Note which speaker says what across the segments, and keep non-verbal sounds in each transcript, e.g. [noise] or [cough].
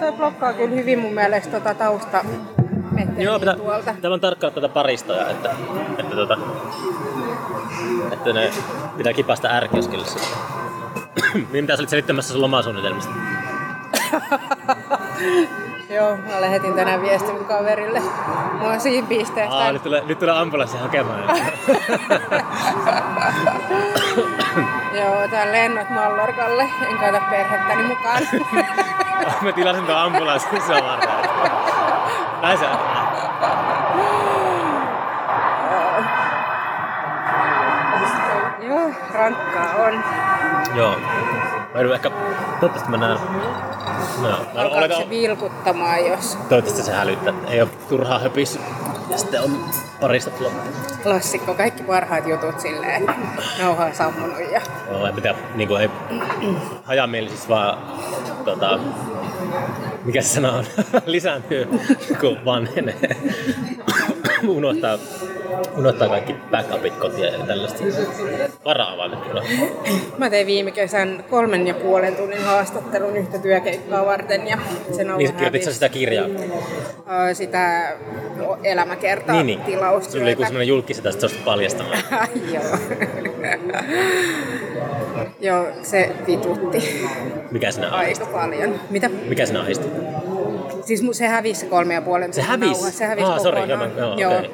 Speaker 1: Joo, toi blokkaa kyllä hyvin mun mielestä tota tausta
Speaker 2: Joo, pitää,
Speaker 1: tuolta.
Speaker 2: pitää vaan tarkkaa tätä paristoja, että, että, tota, että ne pitää kipasta ärkioskille sitten. [clears throat] Mitä sä olit selittämässä sun lomasuunnitelmista? [laughs]
Speaker 1: Joo, mä lähetin tänään viestin mun kaverille. Mä oon siinä pisteessä.
Speaker 2: Aa, nyt tulee, nyt tulee ambulanssi hakemaan. [laughs]
Speaker 1: Joo, tää lennot Mallorkalle. En kaita perhettäni mukaan. [laughs]
Speaker 2: Mä tilasin tuon ambulanssin se varten. Näin se on.
Speaker 1: Joo, rankkaa on.
Speaker 2: Joo. Mä joudun ehkä... Toivottavasti mä näen... No,
Speaker 1: Alkaako se vilkuttamaan, jos
Speaker 2: Toivottavasti se hälyttää. Ei ole turhaa höpis. Ja sitten on parista loppu.
Speaker 1: klassikko, kaikki parhaat jutut silleen, nauha on sammunut ja
Speaker 2: Joo, ei pitää, niin kuin, ei hajamielisissä vaan, tota, mikä se sana on, [laughs] lisääntyy, kun vanhenee. unohtaa, unohtaa kaikki backupit kotiin ja tällaista. Vara-avaimet kyllä.
Speaker 1: Mä tein viime kesän kolmen ja puolen tunnin haastattelun yhtä työkeikkaa varten ja se nauha
Speaker 2: Niin, kirjoititko
Speaker 1: hävisi.
Speaker 2: sitä kirjaa?
Speaker 1: Sitä elämäkertaa
Speaker 2: Niin, niin.
Speaker 1: tilaustyötä.
Speaker 2: Sulla oli joku sellainen julkis, että sä paljastamaan. [laughs]
Speaker 1: Joo. Joo, se vitutti
Speaker 2: Mikä sinä
Speaker 1: aika paljon. Mitä?
Speaker 2: Mikä sinä ahisti?
Speaker 1: Siis se hävisi kolme ja puolen
Speaker 2: Se hävisi?
Speaker 1: nauha. Se hävisi
Speaker 2: sori,
Speaker 1: kokonaan.
Speaker 2: joo, joo,
Speaker 1: joo.
Speaker 2: okei.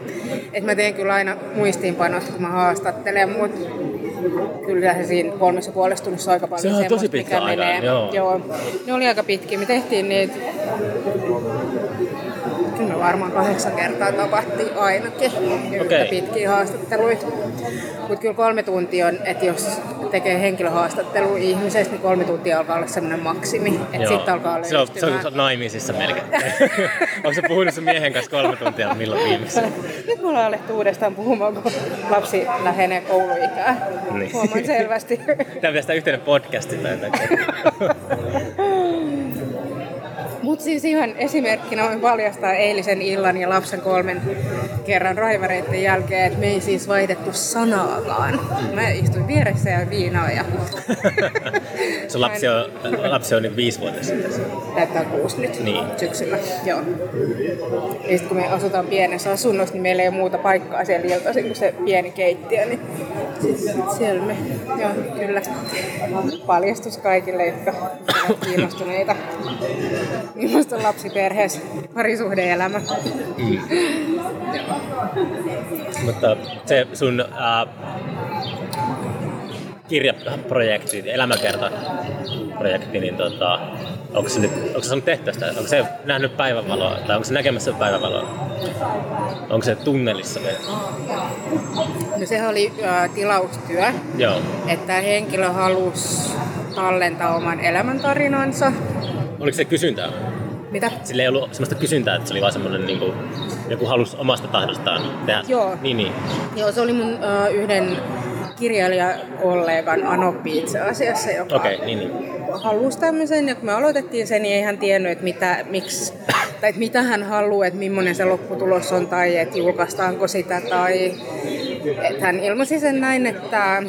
Speaker 1: Et mä teen kyllä aina muistiinpanot, kun mä haastattelen, mutta kyllähän siinä kolmessa ja puolessa tunnissa aika paljon
Speaker 2: Se on tosi
Speaker 1: semmoista,
Speaker 2: pitkä
Speaker 1: mikä
Speaker 2: aika,
Speaker 1: menee.
Speaker 2: joo.
Speaker 1: joo. Ne oli aika pitkiä. Me tehtiin niitä me varmaan kahdeksan kertaa tapahtiin ainakin yhtä
Speaker 2: Okei.
Speaker 1: pitkiä haastatteluita. Mutta kyllä kolme tuntia on, että jos tekee henkilöhaastattelua ihmisestä, niin kolme tuntia alkaa olla semmoinen maksimi. Että sitten alkaa
Speaker 2: se on, se on, se on naimisissa melkein. [laughs] Onko se puhunut sun miehen kanssa kolme tuntia milloin viimeksi? [laughs]
Speaker 1: Nyt me ollaan alettu uudestaan puhumaan, kun lapsi lähenee kouluikää.
Speaker 2: Niin.
Speaker 1: Huomaan selvästi. [laughs]
Speaker 2: Tämä pitäisi yhteinen podcasti tai.
Speaker 1: Mutta siis ihan esimerkkinä voin paljastaa eilisen illan ja lapsen kolmen kerran raivareiden jälkeen, että me ei siis vaihdettu sanaakaan. Mä istuin vieressä ja viinaa ja [laughs]
Speaker 2: Sun lapsi on, lapsi on niin viisivuotias sitten.
Speaker 1: täyttää kuusi nyt
Speaker 2: Niin.
Speaker 1: syksyllä. Joo. Ja sit kun me asutaan pienessä asunnossa, niin meillä ei ole muuta paikkaa siellä iltaisin kuin se pieni keittiö. Niin siellä me, joo, kyllä. Paljastus kaikille, jotka ovat kiinnostuneita. Millaista on lapsiperheessä parisuhde-elämä.
Speaker 2: Mutta se sun ää, kirjaprojekti, elämäkertaprojekti, niin tota, onko se nyt, onko se saanut tehtyä sitä? Onko se nähnyt päivänvaloa? Tai onko se näkemässä päivänvaloa? Onko se tunnelissa vielä?
Speaker 1: No sehän oli ä, tilaustyö,
Speaker 2: Joo.
Speaker 1: että henkilö halusi tallentaa oman elämäntarinansa.
Speaker 2: Oliko se kysyntää?
Speaker 1: Mitä?
Speaker 2: Sillä ei ollut semmoista kysyntää, että se oli vaan semmoinen, niin kuin, joku halusi omasta tahdostaan tehdä.
Speaker 1: Joo.
Speaker 2: Niin, niin.
Speaker 1: Joo, se oli mun ö, yhden kirjailijakollegan Anoppi itse asiassa, joka
Speaker 2: okay, niin, niin.
Speaker 1: halusi tämmöisen. Ja kun me aloitettiin sen, niin ei hän tiennyt, että, mitä, miksi, tai että mitä hän haluaa, että millainen se lopputulos on, tai että julkaistaanko sitä, tai että hän ilmaisi sen näin, että,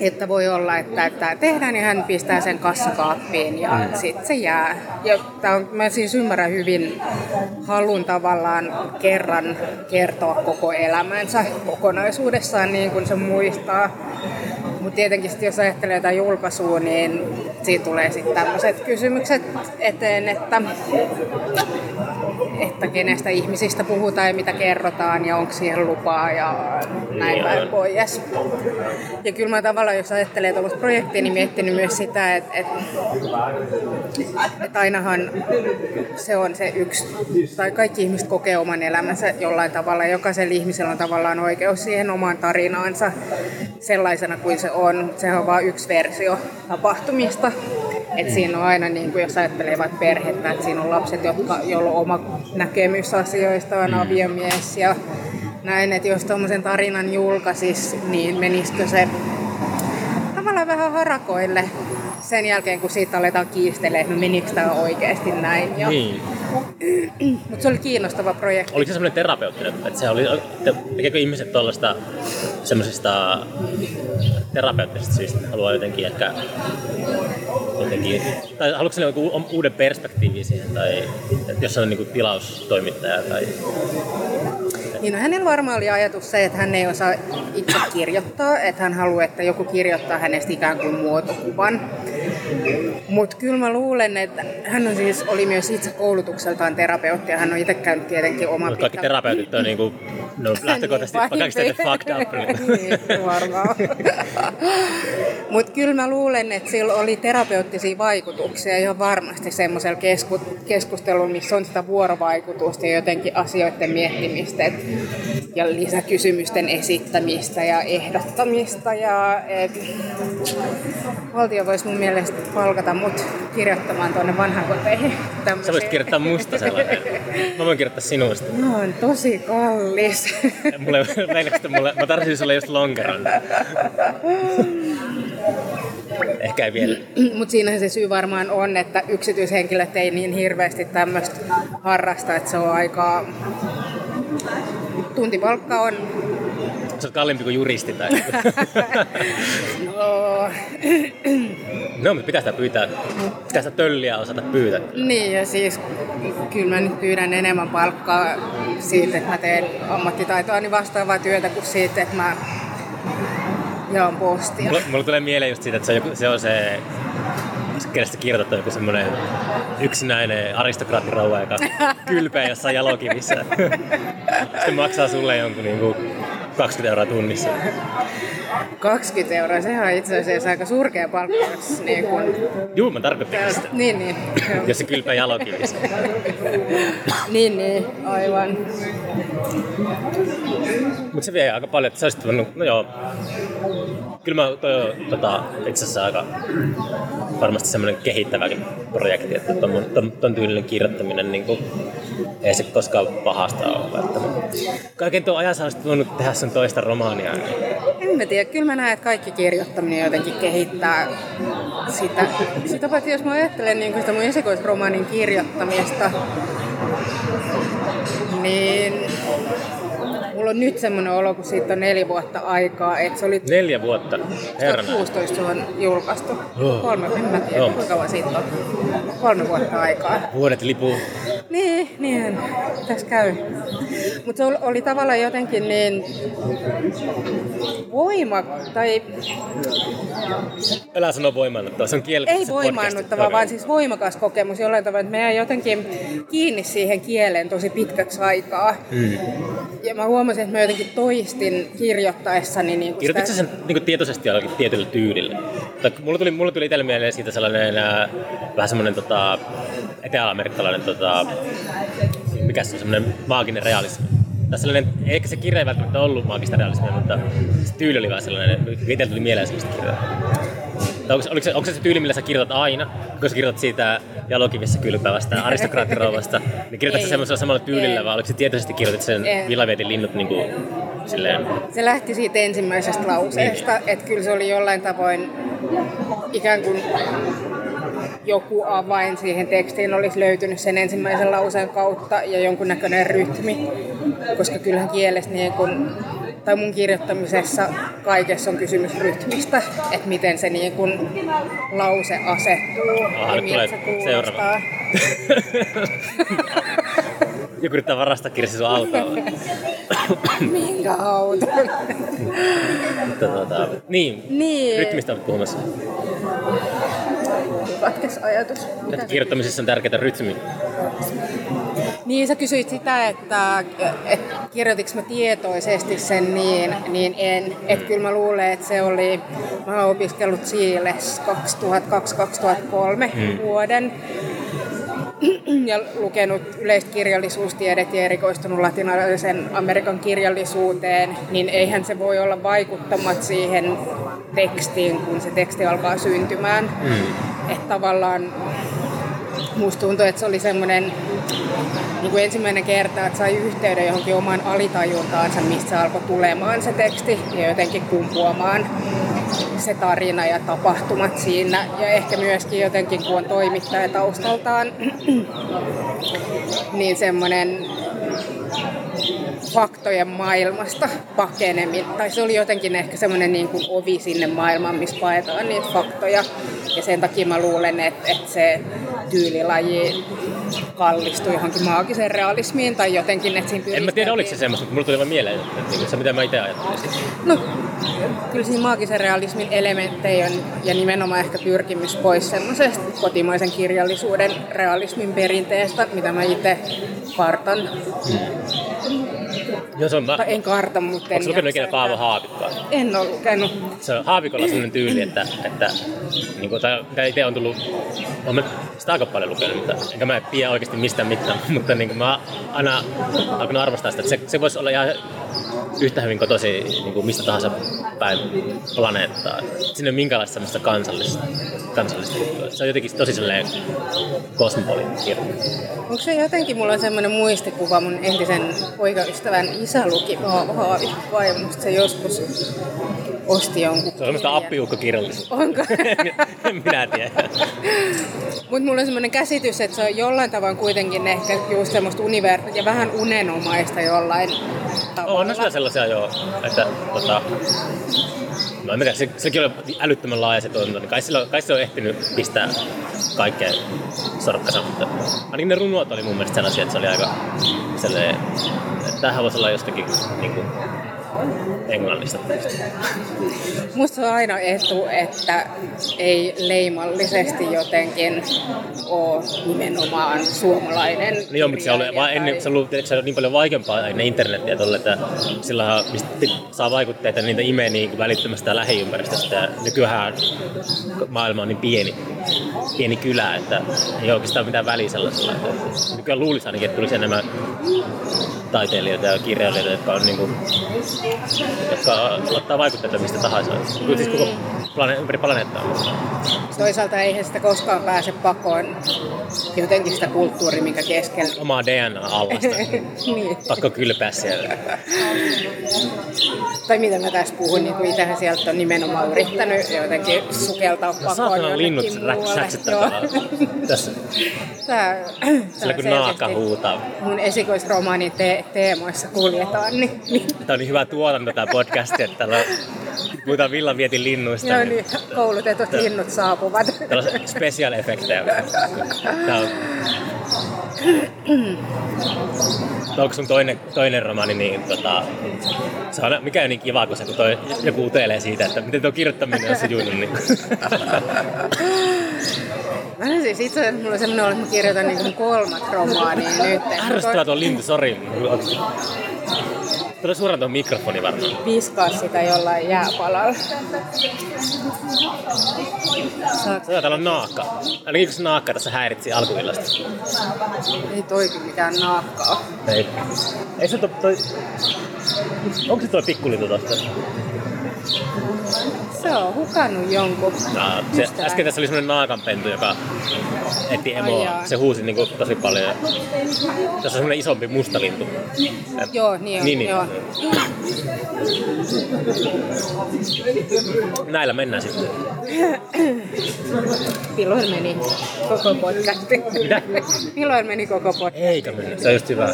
Speaker 1: että voi olla, että, että tehdään ja hän pistää sen kassakaappiin ja mm. sitten se jää. Ja on, mä siis ymmärrän hyvin halun tavallaan kerran kertoa koko elämänsä kokonaisuudessaan niin kuin se muistaa. Mutta tietenkin sit, jos ajattelee jotain julkaisua, niin siitä tulee sitten tämmöiset kysymykset eteen, että, että kenestä ihmisistä puhutaan ja mitä kerrotaan ja onko siihen lupaa ja näin
Speaker 2: Niin
Speaker 1: päin pois. Ja kyllä mä tavallaan, jos ajattelee tuollaista projektia, niin miettinyt myös sitä, että, että, että ainahan se on se yksi, tai kaikki ihmiset kokee oman elämänsä jollain tavalla. Jokaisella ihmisellä on tavallaan oikeus siihen omaan tarinaansa sellaisena kuin se on. Sehän on vain yksi versio tapahtumista. Et siinä on aina, niin kuin jos ajattelee vaikka perhettä, että siinä on lapset, jotka, joilla on oma näkemys asioista, on aviomies ja näin, että jos tuommoisen tarinan julkaisis, niin menisikö se tavallaan vähän harakoille sen jälkeen, kun siitä aletaan kiistelee, että no menikö tämä oikeasti näin. Ja,
Speaker 2: Niin. [clears throat]
Speaker 1: Mutta se oli kiinnostava projekti.
Speaker 2: Oliko se semmoinen terapeuttinen, että se oli, te- tekeekö ihmiset tuollaista semmoisista terapeuttisista syistä, haluaa jotenkin ehkä jotenkin, tai haluatko sille joku uuden perspektiivin siihen, tai että jos on niin tilaustoimittaja tai
Speaker 1: Niin no, hänellä varmaan oli ajatus se, että hän ei osaa itse kirjoittaa, että hän haluaa, että joku kirjoittaa hänestä ikään kuin muotokuvan. Mutta kyllä mä luulen, että hän on siis, oli myös itse koulutukseltaan terapeutti ja hän on itse käynyt tietenkin oma
Speaker 2: Mutta kaikki terapeutit on niinku, no [laughs] lähtökohtaisesti
Speaker 1: Niin,
Speaker 2: kaikista fucked up.
Speaker 1: niin, [laughs] varmaan. [laughs] Mutta kyllä mä luulen, että sillä oli terapeuttisia vaikutuksia ihan varmasti semmoisella kesku, keskustelulla, missä on sitä vuorovaikutusta ja jotenkin asioiden miettimistä et, ja lisäkysymysten esittämistä ja ehdottamista. Ja, et, valtio voisi mun mielestä palkata mut kirjoittamaan tuonne vanhankoteihin.
Speaker 2: Sä
Speaker 1: tämmöisiä.
Speaker 2: voisit kirjoittaa musta sellainen. Mä voin kirjoittaa sinusta.
Speaker 1: No on tosi kallis.
Speaker 2: Mulle, mulle, mä tarvitsin sulle just lonkeron. Ehkä ei vielä.
Speaker 1: Mutta siinä se syy varmaan on, että yksityishenkilöt ei niin hirveästi tämmöistä harrasta, että se on aika... Tuntipalkka on...
Speaker 2: Sä oot kalliimpi kuin juristi tai... [laughs]
Speaker 1: No,
Speaker 2: No, mutta pitää sitä pyytää. Pitää sitä tölliä osata pyytää.
Speaker 1: niin ja siis kyllä mä nyt pyydän enemmän palkkaa siitä, että mä teen ammattitaitoani vastaavaa työtä kuin siitä, että mä jaan postia.
Speaker 2: Mulla, mulla tulee mieleen just siitä, että se on, joku, se, on se kenestä kirjoitettu joku semmoinen yksinäinen aristokraattirouva, joka kylpeä jossain jalokivissä. [laughs] Sitten maksaa sulle jonkun niinku 20 euroa tunnissa.
Speaker 1: 20 euroa, sehän on itse asiassa aika surkea palkkaus. Niin, kun,
Speaker 2: Juu, mä tarkoitin sitä.
Speaker 1: niin, niin.
Speaker 2: Jos se kylpeä jalokivissä. [laughs]
Speaker 1: Niin, niin, aivan.
Speaker 2: Mutta se vie aika paljon, että sä olisit voinut, no joo. Kyllä mä toi on tota, itse asiassa aika varmasti semmoinen kehittäväkin projekti, että ton, ton, ton tyylinen kirjoittaminen niin kuin, ei se koskaan pahasta ole välttämättä. Kaiken tuon ajan sä olisit voinut tehdä sun toista romaania. Niin.
Speaker 1: En mä tiedä, kyllä mä näen, että kaikki kirjoittaminen jotenkin kehittää sitä. Sitä paitsi jos mä ajattelen niin sitä mun esikoisromaanin kirjoittamista, niin mulla on nyt semmoinen olo, kun siitä on neljä vuotta aikaa, että se oli
Speaker 2: Neljä vuotta. Herran.
Speaker 1: 2016 se on julkaistu.
Speaker 2: Oh.
Speaker 1: Kolme, en mä tiedä,
Speaker 2: Joo.
Speaker 1: kuinka kauan siitä on. Kolme vuotta aikaa.
Speaker 2: Vuodet lipuu.
Speaker 1: Niin, niin. Tässä käy. Mutta se oli tavallaan jotenkin niin voima, tai
Speaker 2: Älä sano voimaannuttava, se on kiel...
Speaker 1: ei
Speaker 2: podcast.
Speaker 1: vaan siis voimakas kokemus jollain tavalla, että jäin jotenkin kiinni siihen kieleen tosi pitkäksi aikaa.
Speaker 2: Mm.
Speaker 1: Ja mä huomasin, että mä jotenkin toistin kirjoittaessani niin
Speaker 2: Kirjoititko sä sen niin kuin tietoisesti jollakin tietyllä tyylillä? Tai mulla tuli, mulla tuli itselle mieleen siitä sellainen ää, vähän semmoinen tota, etelä-amerikkalainen, tota, mikä se on, semmoinen maaginen realismi. Tai sellainen, eikä se kirja ei välttämättä ollut maagista realismia, mutta se tyyli oli vähän sellainen, itsellä tuli mieleen sellaista kirjaa. Tai onko, oliko se, onko se se tyyli, millä sä kirjoitat aina, kun sä kirjoitat siitä jalokivissä kylpävästä [laughs] aristokraattirouvasta, niin kirjoitat sä semmoisella samalla tyylillä,
Speaker 1: Ei.
Speaker 2: vai oliko se tietoisesti kirjoitit sen. Vilavietin linnut niin kuin, silleen,
Speaker 1: Se lähti siitä ensimmäisestä lauseesta, että kyllä se oli jollain tavoin ikään kuin joku avain siihen tekstiin olisi löytynyt sen ensimmäisen lauseen kautta ja jonkunnäköinen rytmi, koska kyllähän kielessä niin kun, tai mun kirjoittamisessa kaikessa on kysymys rytmistä, että miten se niin kun lause asettuu
Speaker 2: Aha,
Speaker 1: ja miltä se kuulostaa. [laughs]
Speaker 2: Joku yrittää varastaa Kirsi sun autoa. [coughs]
Speaker 1: Minkä auton?
Speaker 2: Tota, niin,
Speaker 1: Niin.
Speaker 2: rytmistä olet puhumassa.
Speaker 1: Katkes ajatus. Mitä
Speaker 2: kirjoittamisessa on tärkeää rytmi.
Speaker 1: Niin, sä kysyit sitä, että, että kirjoitinko mä tietoisesti sen niin, niin en. Että kyllä mä luulen, että se oli, mä oon opiskellut Chiles 2002-2003
Speaker 2: Hmm.
Speaker 1: vuoden [clears throat] ja lukenut yleistä kirjallisuustiedettä ja erikoistunut latinalaisen Amerikan kirjallisuuteen, niin eihän se voi olla vaikuttamat siihen tekstiin, kun se teksti alkaa syntymään.
Speaker 2: Mm.
Speaker 1: Että tavallaan musta tuntui, että se oli semmoinen niin kuin ensimmäinen kerta, että sai yhteyden johonkin omaan alitajuntaansa, mistä se alkoi tulemaan se teksti ja jotenkin kumpuamaan se tarina ja tapahtumat siinä. Ja ehkä myöskin jotenkin, kun on toimittaja taustaltaan, [clears throat] niin semmoinen faktojen maailmasta pakeneminen. Tai se oli jotenkin ehkä semmoinen niin kuin ovi sinne maailmaan, missä paetaan niitä faktoja. Ja sen takia mä luulen, että, että se tyylilaji kallistui johonkin maagiseen realismiin tai jotenkin, että siinä
Speaker 2: En mä tiedä, oliko se semmoista, mutta mulla tuli vaan mieleen, että niin se mitä mä itse ajattelin.
Speaker 1: No, kyllä siinä maagisen realismin elementtejä on ja nimenomaan ehkä pyrkimys pois semmoisesta kotimaisen kirjallisuuden realismin perinteestä, mitä mä itse kartan. Hmm.
Speaker 2: Joo, se on, mä...
Speaker 1: en karta, mutta en
Speaker 2: Onko lukenut ikinä Paavo Haavikkoa?
Speaker 1: En ole lukenut.
Speaker 2: Se on Haavikolla sellainen tyyli, että, että niin kuin, tai, mitä itse on tullut, olen sitä aika paljon lukenut, mutta enkä mä pidä oikeasti mistään mitään, [laughs] mutta niin kuin mä aina alkanut arvostaa sitä, että se, se voisi olla ihan yhtä hyvin kotosi niin kuin mistä tahansa päin planeettaa. Siinä ei ole minkäänlaista semmoista kansallista, kansallista juttua. Se on jotenkin tosi sellainen kosmopoliittinen.
Speaker 1: Onko se jotenkin, mulla on semmoinen muistikuva, mun entisen poikaystävän isä luki Haavikkoa ja musta se joskus osti jonkun
Speaker 2: Se on semmoista appiukkokirjallisuutta.
Speaker 1: Onko? [laughs]
Speaker 2: Minä tiedä.
Speaker 1: Mutta mulla on semmoinen käsitys, että se on jollain tavalla kuitenkin ehkä just semmoista univer- ja vähän unenomaista jollain tavalla.
Speaker 2: On siellä sellaisia joo, että tota, No en tiedä, se, sekin oli älyttömän laaja se toiminta, niin kai, sillä, kai se on ehtinyt pistää kaikkea sorkkansa, mutta ainakin ne runuot oli mun mielestä sellaisia, että se oli aika sellainen, että tämähän voisi olla jostakin niin kuin, englannista.
Speaker 1: Musta se on aina etu, että ei leimallisesti jotenkin ole nimenomaan suomalainen.
Speaker 2: No joo, mutta se oli, vaan ennen, se oli, se oli niin paljon vaikeampaa ennen internetiä tuolle, että sillä saa vaikutteita, niitä imee niin välittömästä lähiympäristöstä. Nykyään maailma on niin pieni, pieni kylä, että ei oikeastaan mitään väliä sellaisella. Nykyään luulisi ainakin, että tulisi enemmän taiteilijoita ja kirjailijoita, jotka on niin kuin, jotka ottaa vaikutteita mistä tahansa. Niin siis koko plane- ympäri planeettaa.
Speaker 1: Toisaalta eihän sitä koskaan pääse pakoon jotenkin sitä kulttuuria, mikä keskellä.
Speaker 2: Omaa DNA-allasta. [laughs]
Speaker 1: niin.
Speaker 2: Pakko kylpää siellä.
Speaker 1: tai mitä mä tässä puhun, niin itsehän sieltä on nimenomaan yrittänyt jotenkin sukeltaa pakoon
Speaker 2: Saatana linnut tässä.
Speaker 1: Tää,
Speaker 2: Sillä kun naaka huutaa.
Speaker 1: Mun esikoisromaanin te- teemoissa kuljetaan. Niin, niin.
Speaker 2: Tämä on niin hyvä tuotanto tämä podcast, että täällä puhutaan villan vietin linnuista.
Speaker 1: Joo, niin koulutetut linnut saapuvat.
Speaker 2: Täällä on special efektejä. Tää on... Onko sun toinen, toinen romaani, niin tota, se on, mikä on niin kiva, kun se, kun toi, joku utelee siitä, että miten tuo kirjoittaminen on sujunut. Niin. [laughs]
Speaker 1: Mä en siis itse asiassa mulla on semmoinen olo, että mä kirjoitan niin kolmat romaania nyt.
Speaker 2: Ärsyttävää tuo lintu, sori. Tulee suoraan tuon mikrofoni varmaan.
Speaker 1: Viskaa sitä jollain jääpalalla.
Speaker 2: Saat... Täällä on naakka. Ainakin yksi naakka tässä häiritsi alkuillasta.
Speaker 1: Ei toikin mitään naakkaa.
Speaker 2: Ei. Ei se toi... toi... Onko se tuo pikkulintu tosta?
Speaker 1: Se on hukannut jonkun.
Speaker 2: No, se, äsken tässä oli semmoinen naakanpentu, joka etti emoa. Se huusi niin kuin, tosi paljon. Tässä on semmoinen isompi musta lintu.
Speaker 1: Joo, niin on.
Speaker 2: Niin, niin.
Speaker 1: Joo.
Speaker 2: Näillä mennään sitten. [coughs]
Speaker 1: Milloin meni koko podcasti?
Speaker 2: Mitä? [laughs]
Speaker 1: Milloin meni koko podcasti?
Speaker 2: Eikä mennä, se on just hyvä.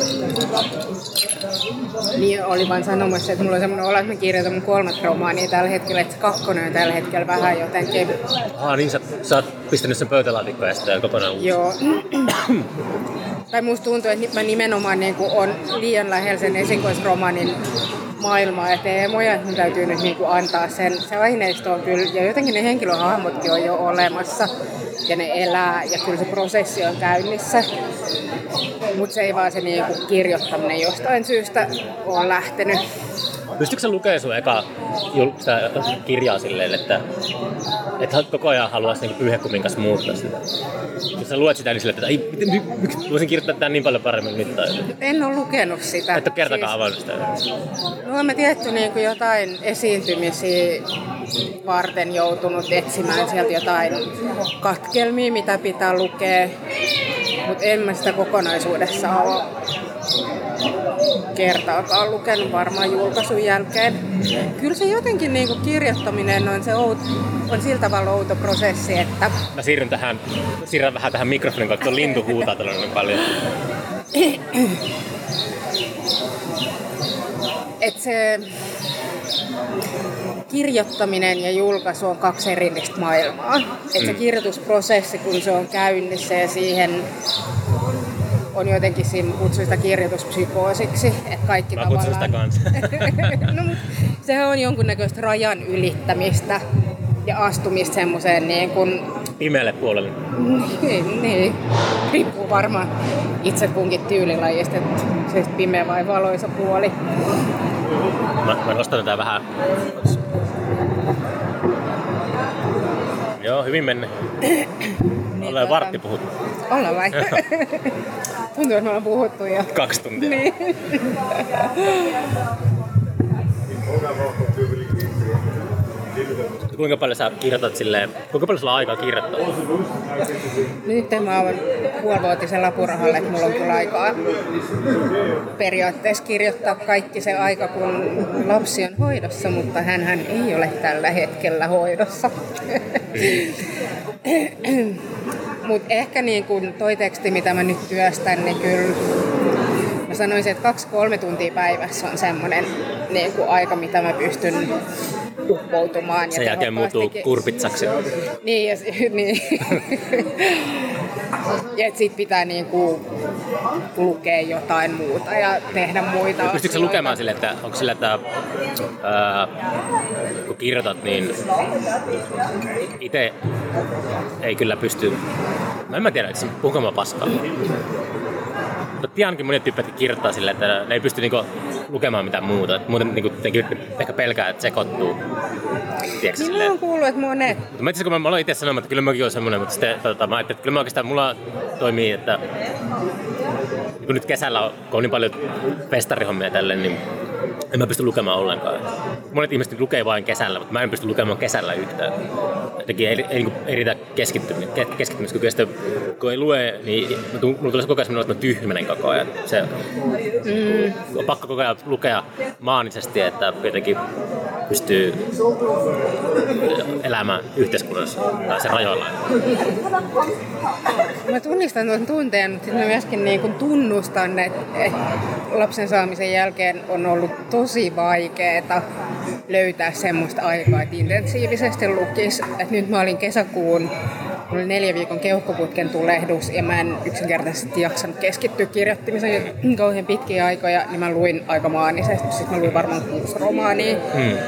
Speaker 1: Niin, oli vaan sanomassa, että mulla on semmoinen olo, että mä kirjoitan mun kolmat romaania tällä hetkellä, että kakkonen on tällä hetkellä vähän jotenkin...
Speaker 2: Ah, niin sä, sä oot pistänyt sen pöytälaatikkoon ja sitten kokonaan uusi.
Speaker 1: Joo. [clears throat] tai musta tuntuu, että mä nimenomaan niin on liian lähellä sen esikoisromaanin maailmaa ja teemoja, että mun täytyy nyt niin kuin antaa sen. Se aineisto on kyllä, ja jotenkin ne henkilöhahmotkin on jo olemassa ja ne elää ja kyllä se prosessi on käynnissä. Mutta se ei vaan se niin kuin kirjoittaminen jostain syystä on lähtenyt.
Speaker 2: Pystytkö sä lukemaan sun eka julkista kirjaa silleen, että, että koko ajan haluaisi niin pyyhekumin kanssa muuttaa sitä? Jos sä luet sitä, niin silleen, että ei, miten, miksi voisin kirjoittaa tämän niin paljon paremmin nyt? Tai...
Speaker 1: En ole lukenut sitä.
Speaker 2: Et ole kertakaan avannut sitä.
Speaker 1: No mä tietty niin kuin jotain esiintymisiä varten joutunut etsimään sieltä jotain katkelmia, mitä pitää lukea, mutta en mä sitä kokonaisuudessa ole kertaakaan lukenut varmaan julkaisun jälkeen. Kyllä se jotenkin niin kuin kirjoittaminen on, se out, on sillä tavalla outo prosessi, että...
Speaker 2: Mä siirryn, tähän, siirryn vähän tähän mikrofonin kautta, lintu huutaa tällainen paljon.
Speaker 1: että se kirjoittaminen ja julkaisu on kaksi erillistä maailmaa. Että se mm. kirjoitusprosessi, kun se on käynnissä ja siihen on jotenkin siinä, kutsun sitä kirjoituspsykoosiksi, että kaikki
Speaker 2: Mä tavallaan... sitä kanssa. [laughs]
Speaker 1: no, mutta sehän on jonkunnäköistä rajan ylittämistä ja astumista semmoiseen niin kuin...
Speaker 2: Pimeälle puolelle.
Speaker 1: Niin, niin. Riippuu varmaan itse kunkin tyylilajista, että se pimeä vai valoisa puoli.
Speaker 2: Mä, mä nostan tätä vähän. Joo, hyvin menne. Niin, Ollaan tuota... vartti puhuttu.
Speaker 1: Ollaan vai? [laughs] Tuntuu, että me ollaan puhuttu jo.
Speaker 2: Kaksi tuntia.
Speaker 1: Niin.
Speaker 2: Kuinka paljon sä kirjoitat silleen, kuinka paljon sulla on aikaa kirjoittaa?
Speaker 1: Nyt mä oon puolivuotisen lapurahalle, että mulla on kyllä aikaa periaatteessa kirjoittaa kaikki se aika, kun lapsi on hoidossa, mutta hän ei ole tällä hetkellä hoidossa. [laughs] [clears throat] mutta ehkä niin kun toi teksti, mitä mä nyt työstän, niin kyllä mä sanoisin, että kaksi-kolme tuntia päivässä on semmoinen niin aika, mitä mä pystyn uppoutumaan.
Speaker 2: Sen jälkeen muuttuu kurpitsaksi.
Speaker 1: Niin, ja, [laughs] niin. [laughs] ja että sit pitää niinku lukea jotain muuta ja tehdä muita
Speaker 2: no, Pystytkö lukemaan sille, että onko sille, että ää, kun kirjoitat, niin itse ei kyllä pysty, mä en mä tiedä, että puhumaan paskaa. Mutta tiedänkin monet tyypit kirjoittaa silleen, että ne ei pysty niinku lukemaan mitään muuta. Et muuten niinku, ehkä pelkää, että sekoittuu.
Speaker 1: Tiedätkö, niin mä oon kuullut, että monet.
Speaker 2: Mutta mä itse kun mä, mä itse sanomaan, että kyllä mäkin olen semmoinen, mutta sitten tota, mä että kyllä mä oikeastaan mulla toimii, että kun nyt kesällä kun on niin paljon festarihommia tälle, niin en mä pysty lukemaan ollenkaan. Monet ihmiset lukee vain kesällä, mutta mä en pysty lukemaan kesällä yhtään. Jotenkin ei, ei, ei riitä keskittymistä, keskittymiskykyä. Sitten kun ei lue, niin mulla tulee koko ajan että mä tyhmenen koko ajan. Se, mm. on pakko koko ajan lukea maanisesti, että jotenkin pystyy elämään yhteiskunnassa tai sen rajoilla.
Speaker 1: Mä tunnistan tuon tunteen, mutta sitten mä myöskin niin kuin tunnustan, että, että lapsen saamisen jälkeen on ollut tosi vaikeaa löytää semmoista aikaa, että intensiivisesti lukisi. Et nyt mä olin kesäkuun Mulla oli neljä viikon keuhkoputken tulehdus ja mä en yksinkertaisesti jaksanut keskittyä kirjoittamiseen kauhean pitkiä aikoja, niin mä luin aika maanisesti. Sitten mä luin varmaan kuusi romaania. Hmm.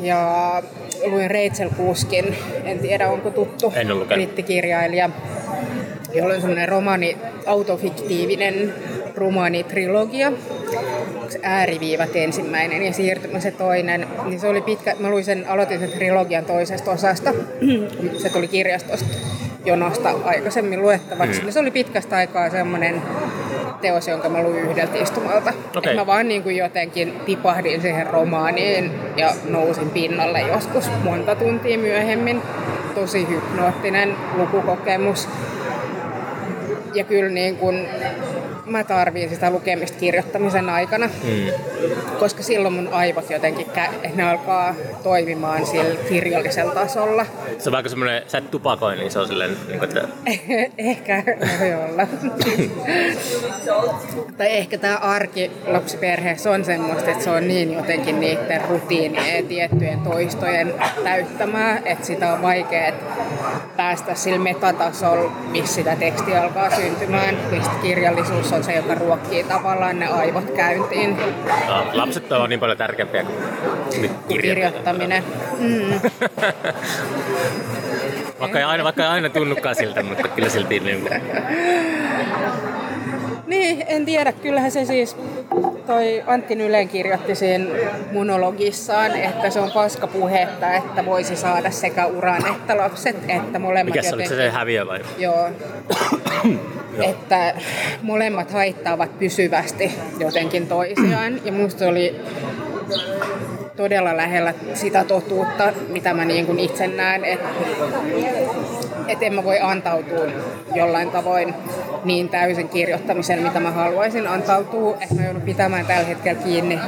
Speaker 1: Ja luin Rachel Kuskin, en tiedä onko tuttu brittikirjailija, jolla on semmoinen romani, autofiktiivinen romaanitrilogia. Ääriviivat ensimmäinen ja siirtymä se toinen. Niin se oli pitkä, mä luin sen, aloitin sen trilogian toisesta osasta. [clears throat] se tuli kirjastosta jonosta aikaisemmin luettavaksi. Mm. Se oli pitkästä aikaa semmoinen teos, jonka mä luin yhdeltä istumalta. Okay. mä vaan niin kuin jotenkin tipahdin siihen romaaniin ja nousin pinnalle joskus monta tuntia myöhemmin. Tosi hypnoottinen lukukokemus. Ja kyllä niin kuin mä tarviin sitä lukemista kirjoittamisen aikana, mm. koska silloin mun aivot jotenkin, ne alkaa toimimaan sillä kirjallisella tasolla.
Speaker 2: Se on vaikka semmoinen, sä et tupakoi, niin se on silleen, niin kuin, että... [laughs]
Speaker 1: ehkä voi olla. [laughs] tai ehkä tämä arki lapsiperheessä on semmoista, että se on niin jotenkin niiden rutiinien ja tiettyjen toistojen täyttämää, että sitä on vaikea päästä sillä metatasolla, missä sitä tekstiä alkaa syntymään, mistä kirjallisuus on se, joka ruokkii tavallaan ne aivot käyntiin.
Speaker 2: No, lapset ovat niin paljon tärkeämpiä kuin
Speaker 1: kirjoittaminen. Mm. [laughs]
Speaker 2: vaikka, ei aina, vaikka ei aina tunnukaan siltä, mutta kyllä silti niin kuin...
Speaker 1: Niin, en tiedä. Kyllähän se siis, toi Antti Nylen kirjoitti siinä monologissaan, että se on paska puhetta, että voisi saada sekä uran että lapset, että molemmat
Speaker 2: Mikä se jotenkin... oli se häviö vai?
Speaker 1: Joo. [coughs] että molemmat haittaavat pysyvästi jotenkin toisiaan. Ja musta oli todella lähellä sitä totuutta, mitä mä niin kuin itse näen, että et en mä voi antautua jollain tavoin niin täysin kirjoittamisen, mitä mä haluaisin antautua. Että mä joudun pitämään tällä hetkellä kiinni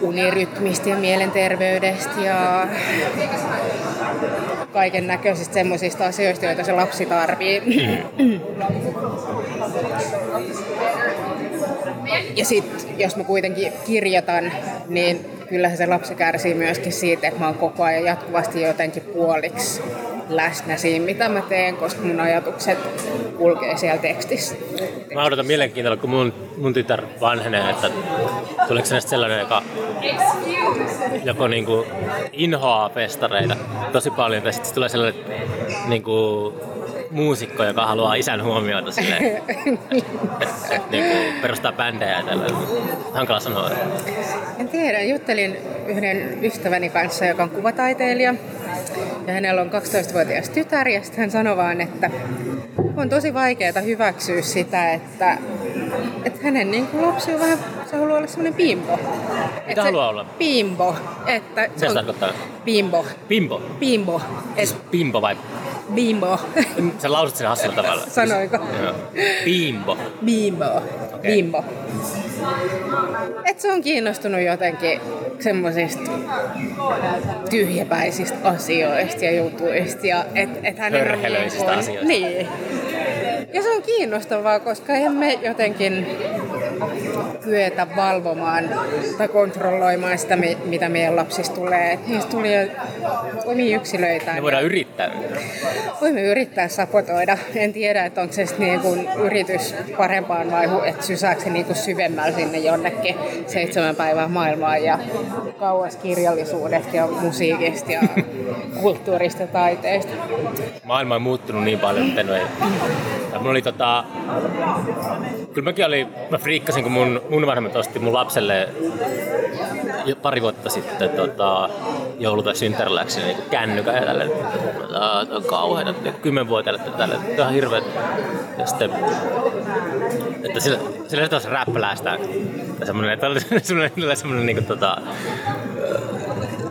Speaker 1: unirytmistä ja mielenterveydestä ja kaiken näköisistä semmoisista asioista, joita se lapsi tarvii. Ja sitten jos mä kuitenkin kirjoitan, niin kyllähän se lapsi kärsii myöskin siitä, että mä oon koko ajan jatkuvasti jotenkin puoliksi läsnä siinä, mitä mä teen, koska mun ajatukset kulkee siellä tekstissä.
Speaker 2: Mä odotan mielenkiintoista, kun mun, mun tytär vanhenee, että tuleeko se sellainen, joka joko niinku inhoaa festareita tosi paljon, tai sitten tulee sellainen niinku muusikko, joka haluaa isän huomiota silleen, että niinku perustaa bändejä ja tällä. Hankala sanoa.
Speaker 1: En tiedä, juttelin yhden ystäväni kanssa, joka on kuvataiteilija. Ja hänellä on 12-vuotias tytär ja sitten hän sanoi vaan, että on tosi vaikeaa hyväksyä sitä, että, että hänen niin kuin lapsi on vähän, se haluaa olla semmoinen bimbo.
Speaker 2: Mitä haluaa olla?
Speaker 1: Bimbo. Että
Speaker 2: Mitä se tarkoittaa?
Speaker 1: Bimbo.
Speaker 2: Bimbo.
Speaker 1: Bimbo. Et
Speaker 2: Bimbo vai?
Speaker 1: Bimbo.
Speaker 2: Sä lausut sen hassulla tavalla.
Speaker 1: Sanoiko?
Speaker 2: Joo. Bimbo.
Speaker 1: Bimbo.
Speaker 2: Okei.
Speaker 1: Bimbo. Et se on kiinnostunut jotenkin semmoisista tyhjäpäisistä asioista ja jutuista. Ja et, et on
Speaker 2: Hörhelöisistä
Speaker 1: niin
Speaker 2: asioista.
Speaker 1: Niin. Ja se on kiinnostavaa, koska emme jotenkin kyetä valvomaan tai kontrolloimaan sitä, mi- mitä meidän lapsista tulee. Et niistä tuli omia yksilöitä.
Speaker 2: Me voidaan yrittää.
Speaker 1: Voimme yrittää sapotoida. En tiedä, että onko se niin kuin yritys parempaan vai että sysääkö se niin kuin syvemmällä sinne jonnekin seitsemän päivää maailmaan ja kauas kirjallisuudesta ja musiikista ja kulttuurista taiteesta.
Speaker 2: Maailma on muuttunut niin paljon, että no ei. Ja mulla oli tota... Kyllä mäkin oli, mä friikkasin, kun mun, mun vanhemmat osti mun lapselle pari vuotta sitten tota, joulu- tai synttäriläksi niin kännykän ja tälle, "Aa, tää on kauheeta, kymmenvuotiaille tälle, tää on hirveet. Ja sitten, että sillä, sillä taas räppäläästä. Tai semmonen, että oli [laughs] semmonen, semmonen niinku tota,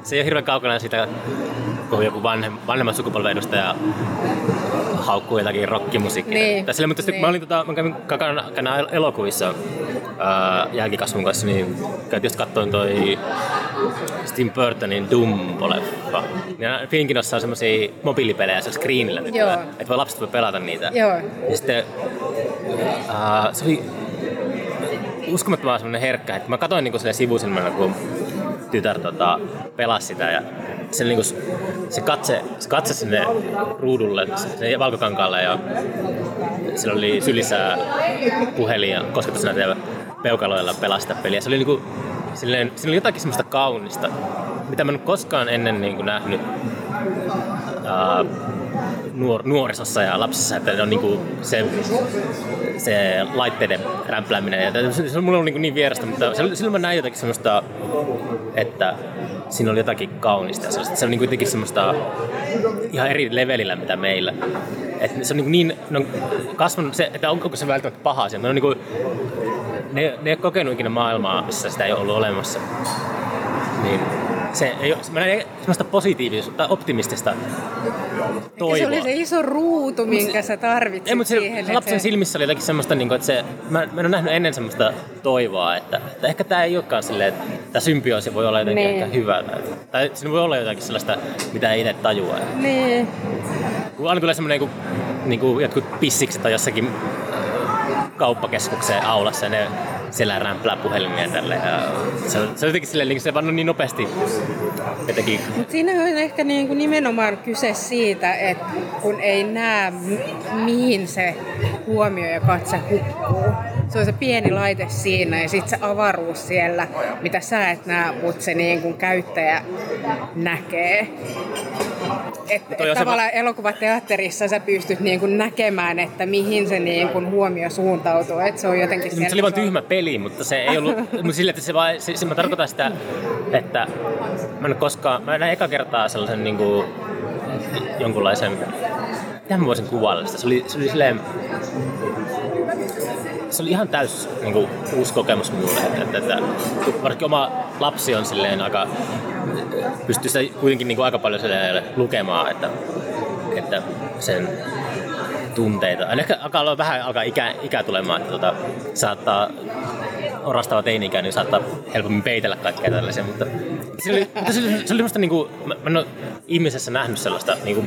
Speaker 2: se ei ole hirveän kaukana siitä, kun joku vanhem, vanhemman sukupolven edustaja haukkuu jotakin rockimusiikkia.
Speaker 1: Niin,
Speaker 2: Tai mutta sitten
Speaker 1: niin.
Speaker 2: mä olin tota, mä kävin kakana, kakana elokuvissa ää, jälkikasvun kanssa, niin käytiin just katsoin toi Tim Burtonin Dumbo-leffa. Ja Finkinossa on semmosia mobiilipelejä siellä screenillä nyt, että voi lapset voi pelata niitä.
Speaker 1: Joo.
Speaker 2: Ja sitten ää, se oli uskomattoman semmoinen herkkä, että mä katsoin niinku sille sivusilmällä, kun tytär tota, pelasi sitä ja se, niinku, se, katse, se katse sinne ruudulle, sinne valkokankaalle ja sillä oli sylissä puhelin ja kosketusnäytä ja peukaloilla pelasi sitä peliä. Se oli niinku, silleen, siinä oli jotakin semmoista kaunista, mitä mä en koskaan ennen niinku nähnyt ää, nuor, nuorisossa ja lapsissa, että ne on niinku se, se laitteiden rämplääminen. Ja se, on mulle ollut niin, niin vierasta, mutta silloin mä näin jotakin semmoista, että siinä oli jotakin kaunista. Se on niin jotenkin semmoista ihan eri levelillä mitä meillä. Et se on niin, niin ne on kasvanut, se, että onko se välttämättä paha asia. Ne, on niin kuin, ne, ne ei ole kokenut ikinä maailmaa, missä sitä ei ollut olemassa. Niin se ei ole, semmoista positiivista tai optimistista toivoa.
Speaker 1: Se oli se iso ruutu, minkä sä tarvitsit
Speaker 2: Ei, mutta se,
Speaker 1: siihen.
Speaker 2: se lapsen silmissä oli jotakin semmoista, niin kuin, että se, mä, mä en ole nähnyt ennen semmoista toivoa, että, että ehkä tämä ei olekaan silleen, että tämä symbioosi voi olla jotenkin
Speaker 1: Niin.
Speaker 2: ehkä hyvä. Tai, tai siinä voi olla jotakin sellaista, mitä ei itse tajua.
Speaker 1: Niin.
Speaker 2: Kun aina tulee semmoinen, niin kuin, niin kuin jotkut pissikset tai jossakin äh, kauppakeskukseen aulassa ja ne siellä rämplää puhelimia ja tälleen. Ja se, se jotenkin silleen, niin se vaan on niin nopeasti jotenkin
Speaker 1: Mut siinä on ehkä niin kuin nimenomaan kyse siitä, että kun ei näe mihin se huomio ja katse hukkuu. Se on se pieni laite siinä ja sitten se avaruus siellä, mitä sä et näe, mutta se niin kuin käyttäjä näkee. Et, et
Speaker 2: se
Speaker 1: tavallaan elokuvateatterissa sä pystyt niin kuin näkemään, että mihin se niin kuin huomio suuntautuu. Et se on jotenkin
Speaker 2: se oli vaan tyhmä peli, mutta se ei ollut, [laughs] mutta sille, että se vaan, se, se, mä tarkoitan sitä, että mä en koskaan, mä näin eka kertaa sellaisen niin kuin, jonkunlaisen, miten mä voisin kuvailla sitä, se oli, se oli silleen, se oli ihan täys niin kuin, uusi kokemus minulle, että, että, että varsinkin oma lapsi on silleen aika, pystyy sitä kuitenkin niin kuin, aika paljon lukemaan, että että sen tunteita. Aina ehkä alkaa olla vähän alkaa ikä, ikä tulemaan, että tota, saattaa orastava teini niin saattaa helpommin peitellä kaikkea tällaisia, mutta se oli, mutta se oli, se oli musta niinku, mä, mä en ole ihmisessä nähnyt sellaista niinku,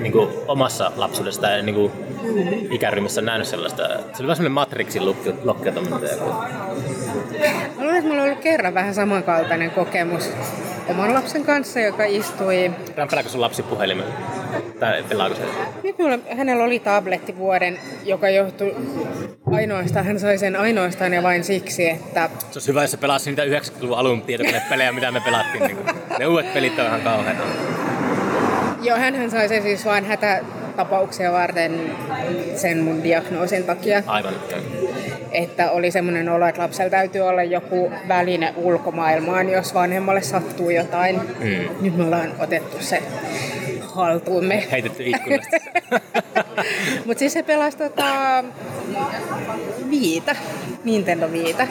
Speaker 2: niinku omassa lapsuudessa tai niinku, ikäryhmissä nähnyt sellaista. Se oli vähän semmoinen Matrixin lokkeutuminen.
Speaker 1: Mä luulen, että mulla on ollut kerran vähän samankaltainen kokemus oman lapsen kanssa, joka istui...
Speaker 2: Pelaako sun lapsi puhelimen? Tai pelaako se?
Speaker 1: Nyt mulla, hänellä oli tabletti vuoden, joka johtui ainoastaan, hän sai sen ainoastaan ja vain siksi, että...
Speaker 2: Se olisi hyvä, jos se pelasi niitä 90-luvun alun tietokonepelejä, mitä me pelattiin. Niin ne uudet pelit on ihan kauheita.
Speaker 1: Joo, hän sai sen siis vain hätätapauksia varten sen mun diagnoosin takia.
Speaker 2: Aivan.
Speaker 1: Että oli semmoinen olo, että lapsella täytyy olla joku väline ulkomaailmaan, jos vanhemmalle sattuu jotain. Mm. Nyt me ollaan otettu se haltuumme.
Speaker 2: Heitetty ikkunasta. [laughs]
Speaker 1: Mutta siis se pelasi tota, viitä, Nintendo viitä.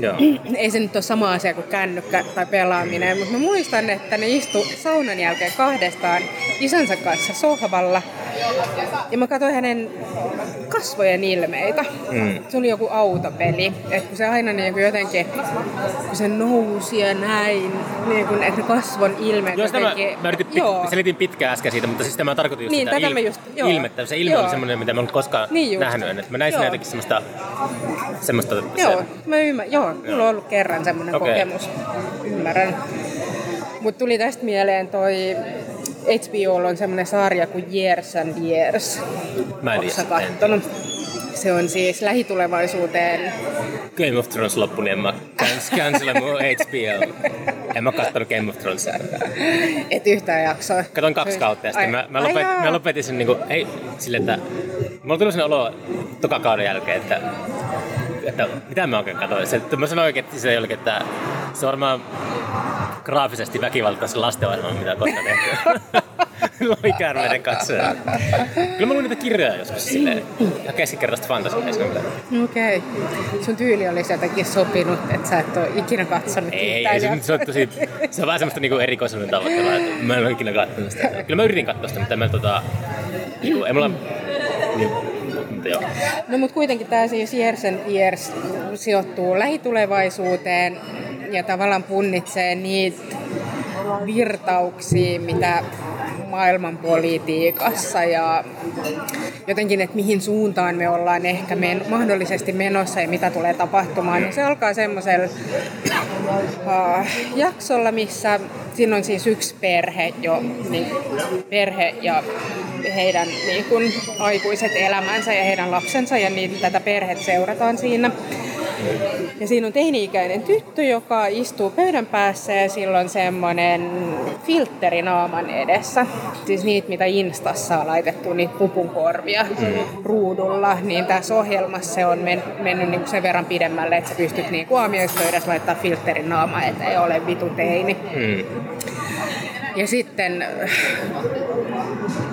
Speaker 1: Joo. [clears throat] Ei se nyt ole sama asia kuin kännykkä tai pelaaminen, mutta mä muistan, että ne istu saunan jälkeen kahdestaan isänsä kanssa sohvalla. Ja mä katsoin hänen kasvojen ilmeitä. Mm. Se oli joku autopeli. Että kun se aina niin kuin jotenkin, kun se nousi ja näin, niin kuin, että kasvon ilmeet
Speaker 2: joo, jotenkin... Mä, mä yritin, joo. selitin pitkään äsken siitä, mutta siis tämä tarkoitin just niin, sitä il, just, joo. ilmettä. Se ilme joo. oli semmoinen, mitä mä en koskaan niin nähnyt. Että mä näin siinä jotenkin semmoista... semmoista
Speaker 1: joo, se... mä ymmärrän. Joo, joo, mulla on ollut kerran semmoinen okay. kokemus. Ymmärrän. Mutta tuli tästä mieleen toi HBO on semmoinen sarja kuin Years and Years.
Speaker 2: Mä en
Speaker 1: tiedä. Se on siis lähitulevaisuuteen.
Speaker 2: Game of Thrones loppu, niin en mä cancela mun HBO. En mä kattonut Game of Thronesia.
Speaker 1: Et yhtään jaksoa.
Speaker 2: Katon kaksi kautta ja sitten mä, mä, lopet, mä lopetin sen niinku, ei, sille, että mulla tuli sen olo toka kauden jälkeen, että että mitä mä oikein katsoin. Se, mä sanoin oikein, että se jollekin, että se on varmaan graafisesti väkivaltaisen lastenohjelman, mitä koskaan tehty. [laughs] Loikäärmeiden katsoja. Kyllä mä luin niitä kirjoja joskus silleen, ja keskikertaista fantasiaa
Speaker 1: Okei. Okay. Sun tyyli oli jotenkin sopinut, että sä et ole ikinä katsonut
Speaker 2: Ei, ei se, se, on tosi, se on vähän semmoista niinku erikoisuuden tavoittelua, että mä en ole ikinä katsonut sitä. Kyllä mä yritin katsoa sitä, mutta mä tota, niinku, ei mulla niin, joo.
Speaker 1: No mutta kuitenkin tämä siis Years and Years sijoittuu lähitulevaisuuteen ja tavallaan punnitsee niitä virtauksia, mitä maailmanpolitiikassa ja jotenkin, että mihin suuntaan me ollaan ehkä men, mahdollisesti menossa ja mitä tulee tapahtumaan. Niin se alkaa semmoisella uh, jaksolla, missä siinä on siis yksi perhe jo, niin perhe ja heidän niin kuin, aikuiset elämänsä ja heidän lapsensa ja niin tätä perhettä seurataan siinä. Ja siinä on teini-ikäinen tyttö, joka istuu pöydän päässä ja sillä on semmoinen filtteri naaman edessä. Siis niitä, mitä Instassa on laitettu, niitä pupunkorvia mm. ruudulla. Niin tässä ohjelmassa se on men- mennyt niinku sen verran pidemmälle, että sä pystyt niinku aamiaispöydässä laittaa filterin naama, että ei ole vitu teini. Mm. Ja sitten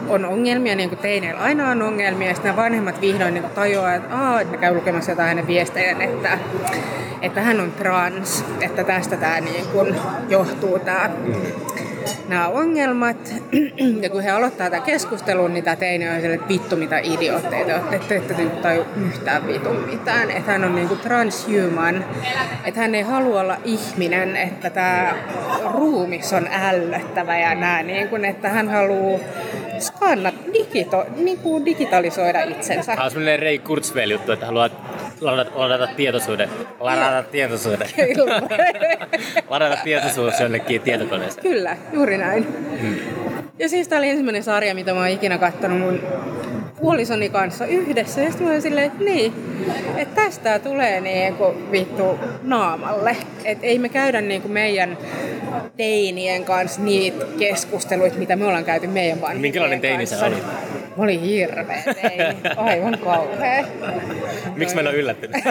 Speaker 1: on ongelmia, niin kuin teineillä aina on ongelmia, ja sitten vanhemmat vihdoin niin tajuaa, että, Aa, että ne käy lukemassa jotain hänen viestejä, että, että hän on trans, että tästä tämä niin kuin johtuu tämä nämä ongelmat. [clears throat] Ja kun he aloittaa tämän keskustelun, niin tämä teini on sille, että vittu mitä idiootteita te että ette tai yhtään vitun mitään. Että hän on niinku transhuman, että hän ei halua olla ihminen, että tämä ruumis on ällöttävä ja nämä, niin kuin, että hän haluaa skannat, digito, niin kuin digitalisoida itsensä.
Speaker 2: Tämä on sellainen Ray Kurzweil juttu, että haluaa ladata, ladata tietoisuuden. Ladata tietoisuuden. [laughs] [laughs] ladata tietoisuus jonnekin tietokoneeseen.
Speaker 1: Kyllä, juuri näin. Hmm. Ja siis tämä oli ensimmäinen sarja, mitä mä oon ikinä katsonut mun puolisoni kanssa yhdessä. Ja sitten mä silleen, että niin, että tästä tulee niinku vittu naamalle. Että ei me käydä niinku meidän teinien kanssa niitä keskusteluita, mitä me ollaan käyty meidän vanhempien
Speaker 2: Minkälainen teini se oli?
Speaker 1: Mä olin hirveä teini. [laughs] Aivan kauhea.
Speaker 2: Miksi mä en ole yllättynyt? [laughs]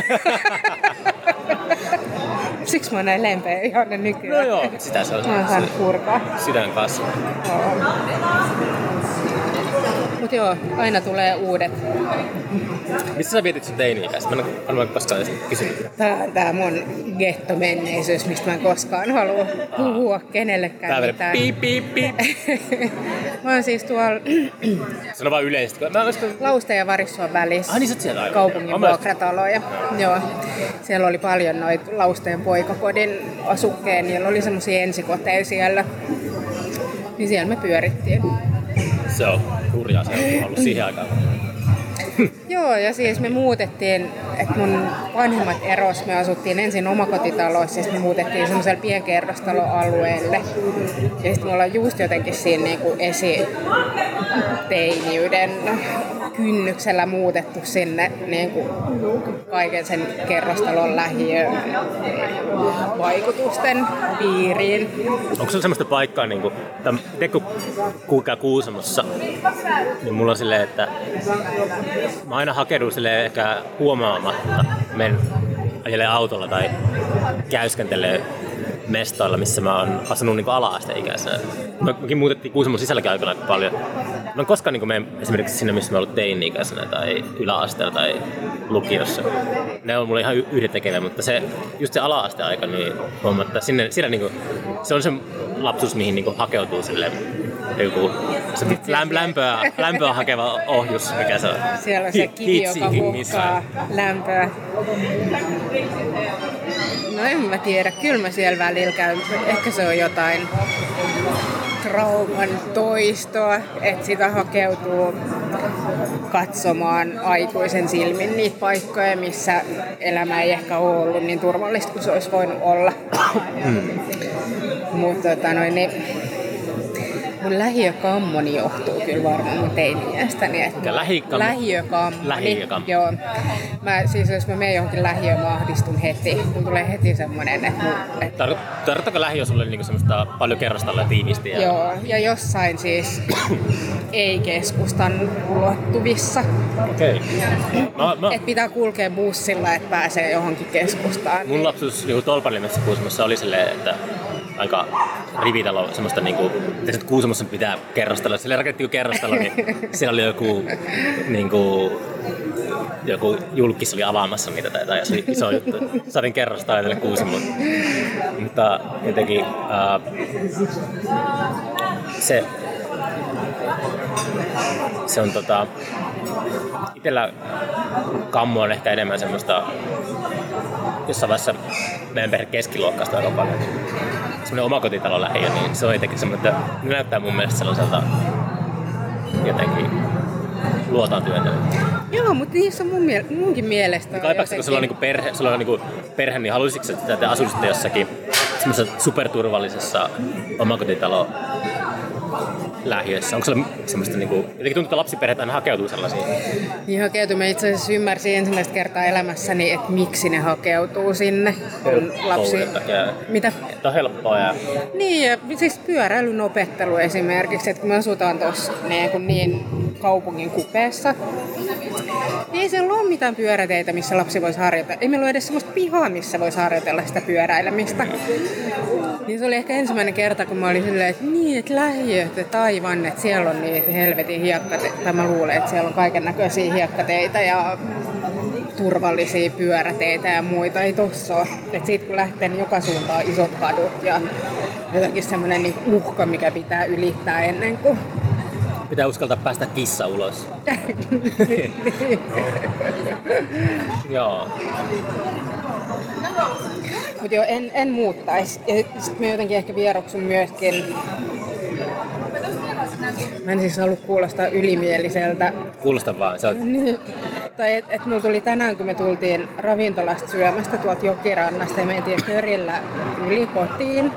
Speaker 1: Siksi mä oon näin lempeä ihan nykyään.
Speaker 2: No joo, sitä se on.
Speaker 1: Mä oon saanut purkaa.
Speaker 2: Sydän kasvaa.
Speaker 1: Mutta joo, aina tulee uudet.
Speaker 2: Missä sä vietit sun teini-ikäistä? Mä en ole koskaan edes kysynyt.
Speaker 1: Tää on tää mun gettomenneisyys, mistä mä en koskaan halua puhua kenellekään
Speaker 2: Tää
Speaker 1: mitään.
Speaker 2: piip, piip, piip. [laughs]
Speaker 1: mä oon siis tuolla [clears throat]
Speaker 2: Sano vaan yleisesti. Mä olisiko...
Speaker 1: Lausta ja Varissuon välissä.
Speaker 2: Ah, niin sä siellä aivan.
Speaker 1: kaupungin vuokrataloja. Joo. Siellä oli paljon noita Lausteen poikakodin asukkeen, niillä oli semmoisia ensikoteja siellä. Niin siellä me pyörittiin.
Speaker 2: Se on hurjaa, se on ollut siihen aikaan. [laughs]
Speaker 1: Joo, ja siis me muutettiin, että mun vanhemmat eros, me asuttiin ensin omakotitaloissa, ja sitten me muutettiin semmoiselle pienkerrostaloalueelle. Ja sitten me ollaan just jotenkin siinä niinku esiteiniyden kynnyksellä muutettu sinne niinku kaiken sen kerrostalon lähiön vaikutusten piiriin.
Speaker 2: Onko sulla semmoista paikkaa, niin kuin, itse kun kulkee Kuusamossa, niin mulla on silleen, että mä aina hakeudun silleen ehkä huomaamatta, menen ajelee autolla tai käyskentelee mestoilla, missä mä oon asunut niin ala-asteikäisenä. Me- Mekin muutettiin Kuusamon sisälläkin aikana aika paljon. Mä en koskaan niin esimerkiksi sinne, missä mä ollut teini-ikäisenä tai yläasteella tai lukiossa. Ne on mulle ihan y- yhdentekeviä, mutta se, just se ala-asteaika, niin huomaa, että sinne, siellä niin kuin, se on se lapsuus, mihin niin kuin hakeutuu sille joku se lämp- lämpöä, lämpöä hakeva ohjus, mikä se on.
Speaker 1: Siellä on se kivi, joka hukkaa lämpöä. No en mä tiedä, kyllä mä siellä välillä käyn. Ehkä se on jotain trauman toistoa, että sitä hakeutuu katsomaan aikuisen silmin niitä paikkoja, missä elämä ei ehkä ole ollut niin turvallista kuin se olisi voinut olla. Mutta tota noin, niin mun lähiökammoni johtuu kyllä varmaan mun teini-iästäni. että
Speaker 2: lähikam-
Speaker 1: Lähiökammoni.
Speaker 2: Lähiökammoni.
Speaker 1: Joo. Mä, siis jos mä menen johonkin lähiöön, mä ahdistun heti. Mun tulee heti semmonen, että, mun, että
Speaker 2: Tar- Tarkoittaako lähiö sulle niinku semmoista paljon kerrostalla tiivisti? Ja...
Speaker 1: Joo, ja jossain siis [clears throat] ei-keskustan ulottuvissa.
Speaker 2: Okei. Mä, mä,
Speaker 1: Että pitää kulkea bussilla, että pääsee johonkin keskustaan.
Speaker 2: mun lapsuus niinku Tolpanliemessä Kuusamossa oli silleen, että aika rivitalo, semmoista niinku, että sit Kuusamossa pitää kerrostella. Siellä rakennettiin kerrostalo, niin siellä oli joku niinku, joku julkis oli avaamassa niitä tai jotain, se oli iso juttu. Sain kerrostaa tälle Kuusamoon. Mutta jotenkin ää, se, se on tota, itellä kammo on ehkä enemmän semmoista jossain vaiheessa meidän perhe keskiluokkaista aika paljon. Semmoinen omakotitalo lähiö, niin se on jotenkin semmoinen, että näyttää mun mielestä sellaiselta jotenkin luotaan työtä.
Speaker 1: Joo, mutta niissä on mun miel- munkin mielestä on
Speaker 2: Kaipaatko, kun sulla on, niinku perhe, sulla on niinku perhe, niin haluaisitko, että te asuisitte jossakin semmoisessa superturvallisessa omakotitalo lähiössä? Onko sulla semmoista, niinku, jotenkin tuntuu, että lapsiperheet aina hakeutuu sellaisiin.
Speaker 1: Niin hakeutuu. Mä itse asiassa ymmärsin ensimmäistä kertaa elämässäni, että miksi ne hakeutuu sinne, kun lapsi...
Speaker 2: Takia.
Speaker 1: Mitä?
Speaker 2: Että on helppoa ja
Speaker 1: Niin, ja siis pyöräilyn opettelu esimerkiksi, että kun me asutaan tuossa niin, kuin niin kaupungin kupeessa, niin ei siellä ole mitään pyöräteitä, missä lapsi voisi harjoitella. Ei meillä ole edes sellaista pihaa, missä voisi harjoitella sitä pyöräilemistä. Niin se oli ehkä ensimmäinen kerta, kun mä olin silleen, että niin, että lähiöt ja taivan, että siellä on niitä helvetin hiekkateitä. Tai mä luulen, että siellä on kaiken näköisiä hiekkateitä ja turvallisia pyöräteitä ja muita. Ei tossa ole. Et siitä kun lähtee, niin joka suuntaan isot kadut ja jotenkin semmoinen niin uhka, mikä pitää ylittää ennen kuin
Speaker 2: pitää uskaltaa päästä kissa ulos. [laughs] Joo.
Speaker 1: Mutta joo, en, en muuttaisi. Ja sitten mä jotenkin ehkä vieroksun myöskin. Mä en siis halua kuulostaa ylimieliseltä.
Speaker 2: Kuulosta vaan. Se on, [laughs]
Speaker 1: Niin, tai että et mulla tuli tänään, kun me tultiin ravintolasta syömästä tuolta jokirannasta ja mentiin körillä yli kotiin.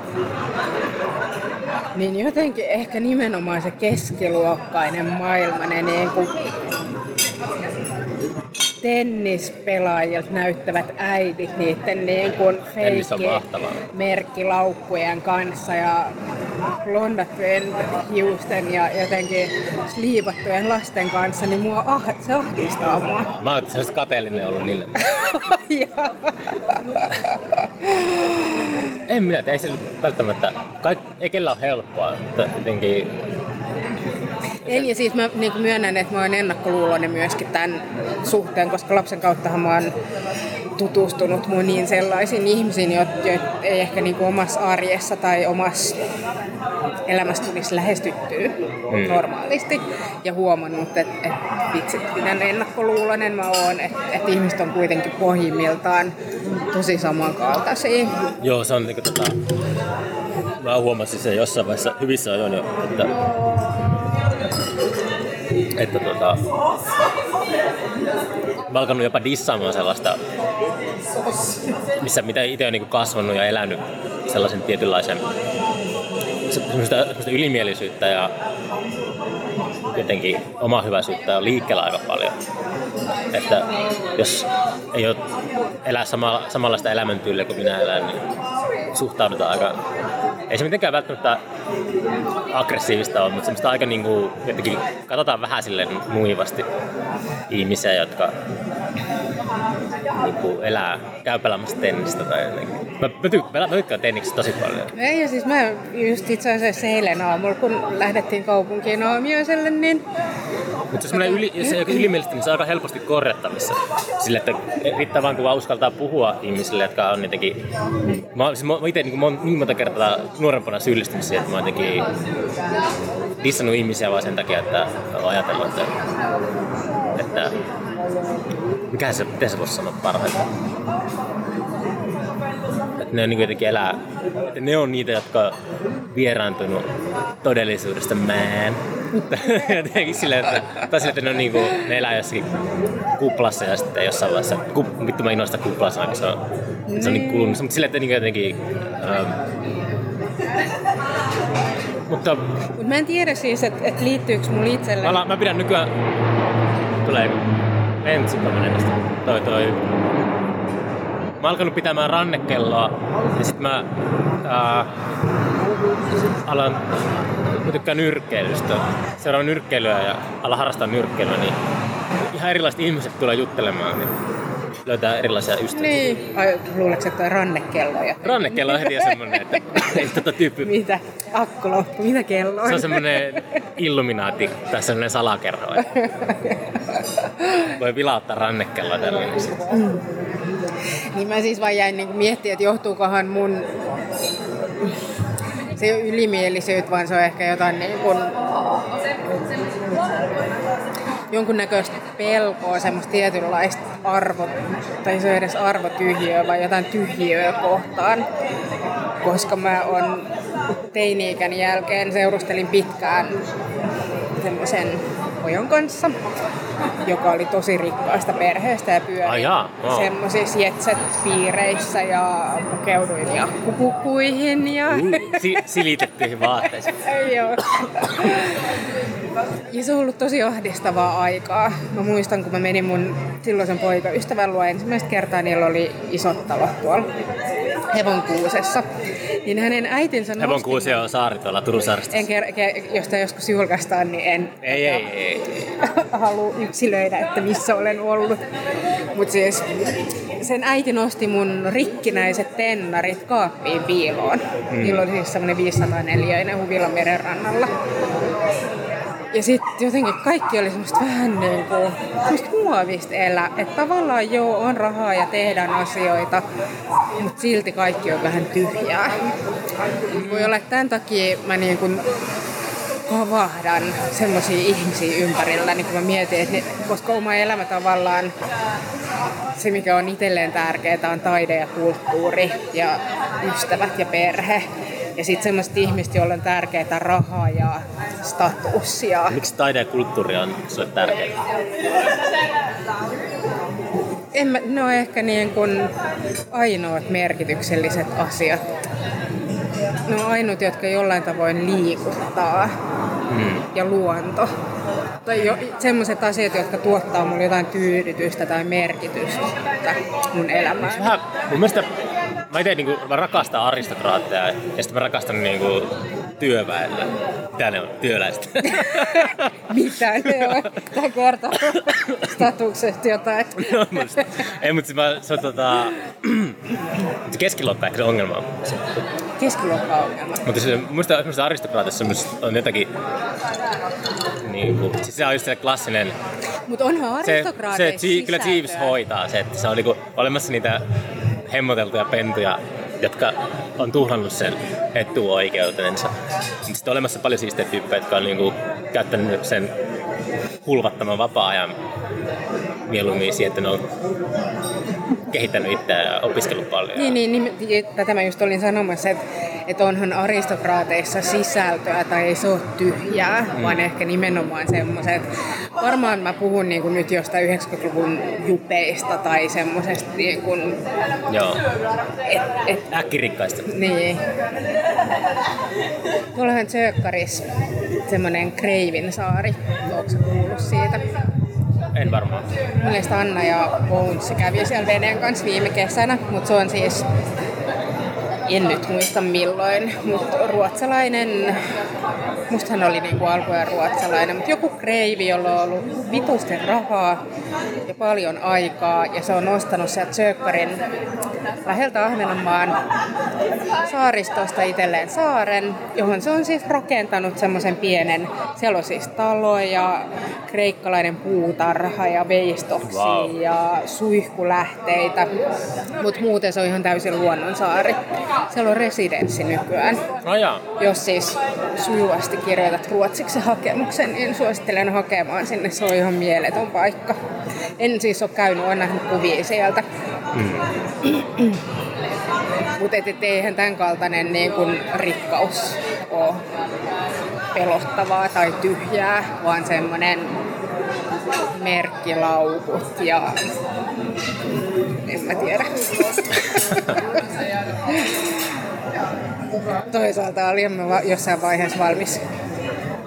Speaker 1: Niin jotenkin ehkä nimenomaan se keskiluokkainen maailma, ne niin kuin tennispelaajilta näyttävät äidit niiden niin kuin merkkilaukkujen kanssa ja blondattujen hiusten ja jotenkin sliipattujen lasten kanssa, niin mua ah, se ahdistaa mua.
Speaker 2: mä oon sellaiset kateellinen ollut niille. [laughs] En minä, ei se välttämättä, kaik, ei kellä ole helppoa, jotenkin
Speaker 1: En, ja siis mä niin myönnän, että mä oon ennakkoluuloinen myöskin tämän suhteen, koska lapsen kauttahan mä oon tutustunut moniin sellaisiin ihmisiin, joita ei ehkä niin kuin omassa arjessa tai omassa elämässä tulisi lähestyttyä mm. normaalisti. Ja huomannut, että, että vitsit, miten ennakkoluuloinen mä oon, että, että ihmiset on kuitenkin pohjimmiltaan tosi samankaltaisia.
Speaker 2: Joo, se on niin kuin, tota, mä huomasin sen jossain vaiheessa hyvissä ajoin jo, että että tota, mä alkanut jopa dissaamaan sellaista, missä mitä itse on niin kasvanut ja elänyt sellaisen tietynlaisen semmoista, semmoista ylimielisyyttä ja jotenkin oma hyväisyyttä on liikkeellä aika paljon. Että jos ei ole elää samalla, samanlaista elämäntyyliä kuin minä elän, niin suhtaudutaan aika ei se mitenkään välttämättä aggressiivista ole, mutta semmoista aika niin kuin, jotenkin katsotaan vähän silleen nuivasti ihmisiä, jotka niin kuin elää, käy pelaamassa tennistä tai jotenkin. Mä, mä, tykkään, mä tykkään tennistä tosi paljon.
Speaker 1: Ei, ja siis mä just itse asiassa eilen aamulla, kun lähdettiin kaupunkiin aamiaiselle, niin
Speaker 2: mutta se, yli, se ylimielisesti, niin se on aika helposti korjattavissa. Sille, että riittää vaan, kun vaan uskaltaa puhua ihmisille, jotka on jotenkin... Mä, siis mä itse niin, mon, niin monta kertaa nuorempana syyllistynyt siihen, että mä oon jotenkin dissannut ihmisiä vaan sen takia, että on ajatellut, että, että mikä se, miten se voisi sanoa parhaiten? Että ne on niin jotenkin elää, ne on niitä, jotka on vieraantunut todellisuudesta man. [laughs] jotenkin silleen, että, tai silleen, että ne, on niinku, ne elää jossakin kuplassa ja sitten jossain vaiheessa, kup, vittu mä innoista kuplassa, kun se on, se on niin kulunut, mutta silleen, että niinku jotenkin, ähm,
Speaker 1: mutta... Mut mä en tiedä siis, että et liittyykö mun itselle...
Speaker 2: Mä, mä pidän nykyään... Tulee Entsukaminen toi toi... Mä alkanut pitämään rannekelloa ja sit mä ää, alan mä tykkään nyrkkeilystä. Seuraan nyrkkeilyä ja ala harrastaa nyrkkeilyä, niin ihan erilaiset ihmiset tulee juttelemaan. Niin löytää erilaisia ystäviä.
Speaker 1: Niin. Ai, luuletko, että on rannekelloja?
Speaker 2: Rannekello on heti semmoinen, että [laughs] ei tota tyyppi...
Speaker 1: Mitä? Akku loppu, mitä kello on?
Speaker 2: Se on semmoinen illuminaati tai semmoinen salakerro. Voi vilauttaa rannekelloa tällä mm.
Speaker 1: Niin mä siis vaan jäin niin miettimään, että johtuukohan mun se ei ole ylimielisyyttä, vaan se on ehkä jotain niin kuin, jonkunnäköistä pelkoa, semmoista tietynlaista arvo, tai se edes arvotyhjöä, vai jotain tyhjiöä kohtaan. Koska mä on teini-ikäni jälkeen seurustelin pitkään semmoisen pojon kanssa, joka oli tosi rikkaasta perheestä ja pyöri
Speaker 2: ah, wow.
Speaker 1: semmoisissa jetset-piireissä ja pukeuduin jakkupukuihin. Ja... Uh,
Speaker 2: si- silitettyihin vaatteisiin.
Speaker 1: Joo. Ja se on ollut tosi ahdistavaa aikaa. Mä muistan, kun mä menin mun silloisen poikaystävän luo ensimmäistä kertaa, niillä oli isot talot tuolla Hevonkuusessa. Niin hänen äitinsä nosti...
Speaker 2: Hevonkuusi on saari tuolla Turun saarista.
Speaker 1: En ker- ker- jos tämä joskus julkaistaan, niin en
Speaker 2: ei, ei, ei. [laughs]
Speaker 1: halua yksilöidä, että missä olen ollut. Mutta siis sen äiti nosti mun rikkinäiset tennarit kaappiin piiloon. Mm. Niillä oli siis semmoinen 504 Huvilan meren rannalla. Ja sitten jotenkin kaikki oli semmoista vähän niin kuin muovista elää. Että tavallaan joo, on rahaa ja tehdään asioita, mutta silti kaikki on vähän tyhjää. Voi olla, että tämän takia mä niin kuin kavahdan semmoisia ihmisiä ympärillä, niin kun mä mietin, että ne, koska oma elämä tavallaan se, mikä on itselleen tärkeää, on taide ja kulttuuri ja ystävät ja perhe. Ja sitten semmoiset ihmiset, joilla on tärkeää rahaa ja status. Ja...
Speaker 2: Miksi taide ja kulttuuri on sulle tärkeää?
Speaker 1: En mä, ne on ehkä niin kuin ainoat merkitykselliset asiat. Ne on ainut, jotka jollain tavoin liikuttaa. Mm. Ja luonto. Tai jo, semmoiset asiat, jotka tuottaa mulle jotain tyydytystä tai merkitystä mun elämään.
Speaker 2: Vähän, mun mielestä mä itse niinku, mä rakastan aristokraatteja ja sitten mä rakastan niinku työväellä. Mitä ne on? Työläiset. [laughs]
Speaker 1: Mitä ne on? Tää kertoo statuksesta jotain. [laughs] no,
Speaker 2: musta. Ei, mutta mä, se on tota... [clears throat] keskiluokka ehkä se ongelma on.
Speaker 1: Keskiluokka ongelma.
Speaker 2: Mutta se, muista esimerkiksi aristokraatissa on jotakin niin kuin, siis se on just se klassinen,
Speaker 1: Mutta onhan
Speaker 2: se,
Speaker 1: aristokraateissa
Speaker 2: se, kyllä Jeeves hoitaa se, että se on niin kuin, olemassa niitä hemmoteltuja pentuja, jotka on tuhlannut sen etuoikeutensa. Sitten on olemassa paljon siistejä tyyppejä, jotka on niin kuin, käyttänyt sen hulvattoman vapaa-ajan mieluummin siihen, että ne on kehittänyt itseään ja opiskellut paljon.
Speaker 1: Niin, niin, niin, tätä mä just olin sanomassa, että, että onhan aristokraateissa sisältöä tai ei se ole tyhjää, mm. vaan ehkä nimenomaan semmoiset. Varmaan mä puhun niin kuin nyt jostain 90-luvun jupeista tai semmoisesta niin kuin,
Speaker 2: Joo,
Speaker 1: et, et,
Speaker 2: äkkirikkaista.
Speaker 1: niin. Tuollahan Tsökkaris semmoinen Kreivin saari. Onko kuullut siitä?
Speaker 2: En varmaan.
Speaker 1: Mielestäni Anna ja Bones kävi siellä veneen kanssa viime kesänä, mutta se on siis, en nyt muista milloin, mutta ruotsalainen, mustahan oli niinku alkujen ruotsalainen, mutta joku kreivi, jolla on ollut vitusten rahaa ja paljon aikaa, ja se on ostanut sieltä Sökkarin läheltä Ahvenanmaan saaristosta itselleen saaren, johon se on siis rakentanut semmoisen pienen, siellä on siis talo ja kreikkalainen puutarha ja veistoksia
Speaker 2: Wow.
Speaker 1: ja suihkulähteitä, mutta muuten se on ihan täysin luonnonsaari. Siellä on residenssi nykyään.
Speaker 2: No jaa.
Speaker 1: Jos siis sujuvasti kirjoitat ruotsiksi hakemuksen, niin suosittelen hakemaan sinne. Se on ihan mieletön paikka. En siis ole käynyt, olen nähnyt kuvia sieltä. [clears throat] Mutta et, et eihän tämän kaltainen niin kun rikkaus ole pelottavaa tai tyhjää, vaan semmoinen merkkilaukut ja en mä tiedä. [laughs] Toisaalta olin mä jossain vaiheessa valmis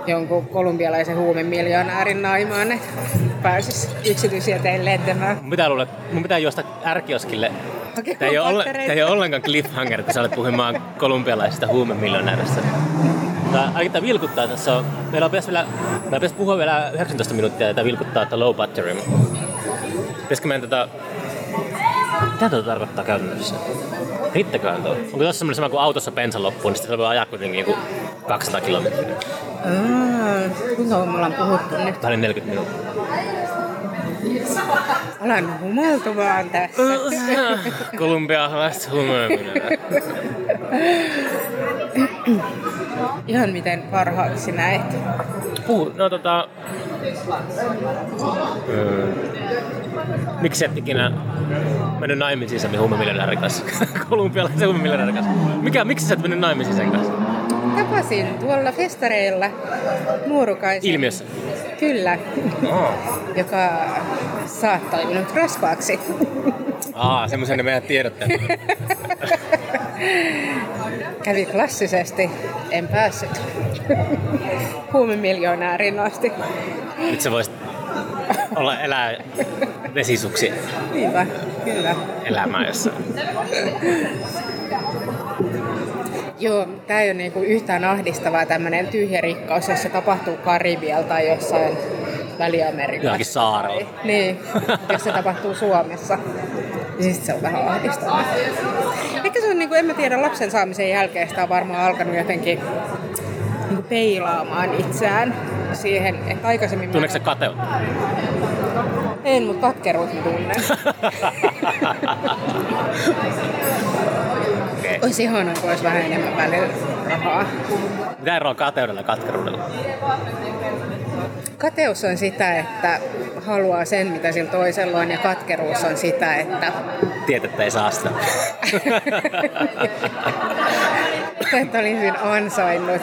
Speaker 1: jonkun kolumbialaisen huumemiljonäärin naimaan, että pääsis yksityisiä teille lentämään.
Speaker 2: Mun pitää, luulla, mun pitää juosta ärkioskille. Tämä ei, ole, tää ei ole ollenkaan cliffhanger, kun sä olet puhumaan kolumbialaisesta huumemiljonääristä. Tää, ainakin tämä vilkuttaa tässä on, meillä pitäisi, vielä, meillä pitäisi puhua vielä 19 minuuttia ja tämä vilkuttaa, että low battery. Pitäisikö meidän tätä... Mitä tuo tarkoittaa käytännössä? Riittäköhän tuo? Onko tuossa semmoinen sama kuin autossa bensa loppuu, niin sitten se voi ajaa kuitenkin joku 200 kilometriä.
Speaker 1: Aa, kuinka me ollaan puhuttu nyt?
Speaker 2: Tämä oli 40 minuuttia.
Speaker 1: Alan humaltumaan tässä. [laughs]
Speaker 2: Kolumbialaiset huumemiljonäärit.
Speaker 1: Ihan miten parhaaksi näet.
Speaker 2: Puhu, no tota... Mm. Miksi et ikinä mennyt naimisiin sen huumemiljonäärin kanssa? [laughs] Kolumbialaisen huumemiljonäärin kanssa. Mikä, miksi sä et mennyt naimisiin sen kanssa?
Speaker 1: Tapasin tuolla festareilla nuorukaisen.
Speaker 2: Ilmiössä.
Speaker 1: Kyllä,
Speaker 2: Oh. [laughs]
Speaker 1: joka saattoi minut rasvaaksi. [laughs]
Speaker 2: Aa, semmoisen ne meidän tiedotteet.
Speaker 1: Kävi klassisesti, en päässyt huumemiljonäärin asti.
Speaker 2: Nyt sä voisit olla elää vesisuksi
Speaker 1: Niinpä, kyllä.
Speaker 2: elämää jossain.
Speaker 1: Joo, tämä ei ole niinku yhtään ahdistavaa tämmöinen tyhjä rikkaus, jos se tapahtuu Karibialla tai jossain Väli-Amerikassa.
Speaker 2: Jollakin saarella.
Speaker 1: Niin, jos se tapahtuu Suomessa, niin sitten se on vähän ahdistavaa. Ehkä se on, niinku, en mä tiedä, lapsen saamisen jälkeen sitä on varmaan alkanut jotenkin niinku peilaamaan itseään siihen, että aikaisemmin...
Speaker 2: Tunneeko sä kateutta?
Speaker 1: En, mutta katkeruut mä tunnen. [laughs]
Speaker 2: Okei.
Speaker 1: Olisi ihanaa, kun olisi vähän enemmän välillä rahaa.
Speaker 2: Mitä eroa kateudella katkeruudella?
Speaker 1: Kateus on sitä, että haluaa sen, mitä sillä toisella on, ja katkeruus on sitä, että,
Speaker 2: Tietettä ei saa sitä. [laughs]
Speaker 1: että olisin ansainnut.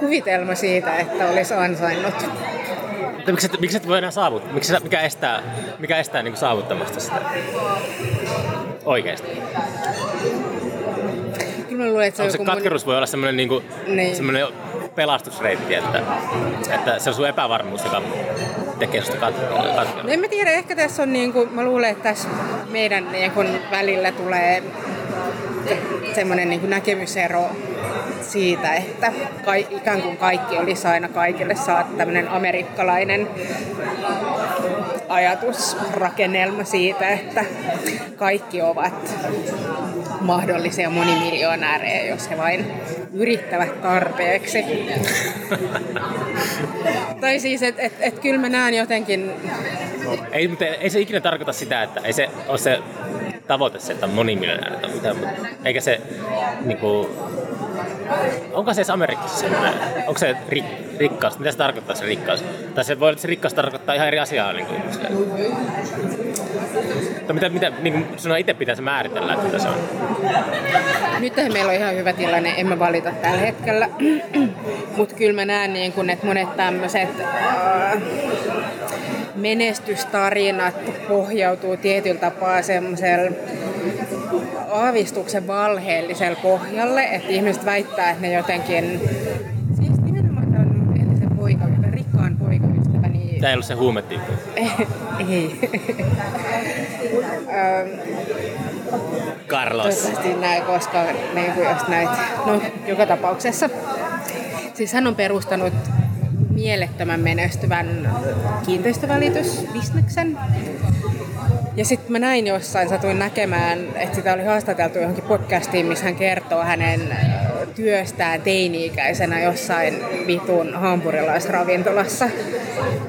Speaker 1: Kuvitelma siitä, että olisi ansainnut.
Speaker 2: Mutta miksi, et, miksi et voi enää saavuttaa? Miksi, mikä estää, mikä estää niin saavuttamasta sitä? Oikeasti.
Speaker 1: Kyllä mä luulen, että se on
Speaker 2: se katkeruus voi olla semmoinen, niin kuin,
Speaker 1: Niin.
Speaker 2: semmoinen pelastusreitti, että, että se on sun epävarmuus, joka tekee susta kat- katkeruutta.
Speaker 1: No en mä tiedä, ehkä tässä on niin kuin, mä luulen, että tässä meidän niin kuin välillä tulee semmoinen niin näkemysero siitä, että kai, ikään kuin kaikki olisi aina kaikille saat tämmöinen amerikkalainen ajatusrakennelma siitä, että kaikki ovat mahdollisia monimiljonäärejä, jos he vain yrittävät tarpeeksi. [laughs] tai siis, että et, et kyllä mä näen jotenkin...
Speaker 2: Ei, mutta ei se ikinä tarkoita sitä, että ei se ole se tavoite se, että on monimiljonääri tai mitään, eikä se niinku, onko se edes Amerikassa onko se rik, rikkaus, mitä se tarkoittaa se rikkaus? Tai se voi olla, että se rikkaus tarkoittaa ihan eri asiaa niin kuin tai mitä, mitä niin sinun itse pitäisi määritellä, että mitä se on?
Speaker 1: Nyt meillä on ihan hyvä tilanne, en mä valita tällä hetkellä. [clears throat] Mutta kyllä mä näen, niin kun, että monet tämmöiset menestystarinat pohjautuu tietyllä tapaa semmoisella aavistuksen valheelliselle pohjalle, että ihmiset väittää, että ne jotenkin, siis nimenomaan tämän entisen poika, rikkaan poikaystäväni. Niin...
Speaker 2: Tämä ei ollut se huumetyyppi. [laughs]
Speaker 1: ei.
Speaker 2: Carlos.
Speaker 1: Toivottavasti näin, koska niin kuin jos näit, no joka tapauksessa. Siis hän on perustanut mielettömän menestyvän kiinteistövälitysbisneksen. Ja sitten mä näin jossain, satuin näkemään, että sitä oli haastateltu johonkin podcastiin, missä hän kertoo hänen työstään teini-ikäisenä jossain vitun hampurilaisravintolassa.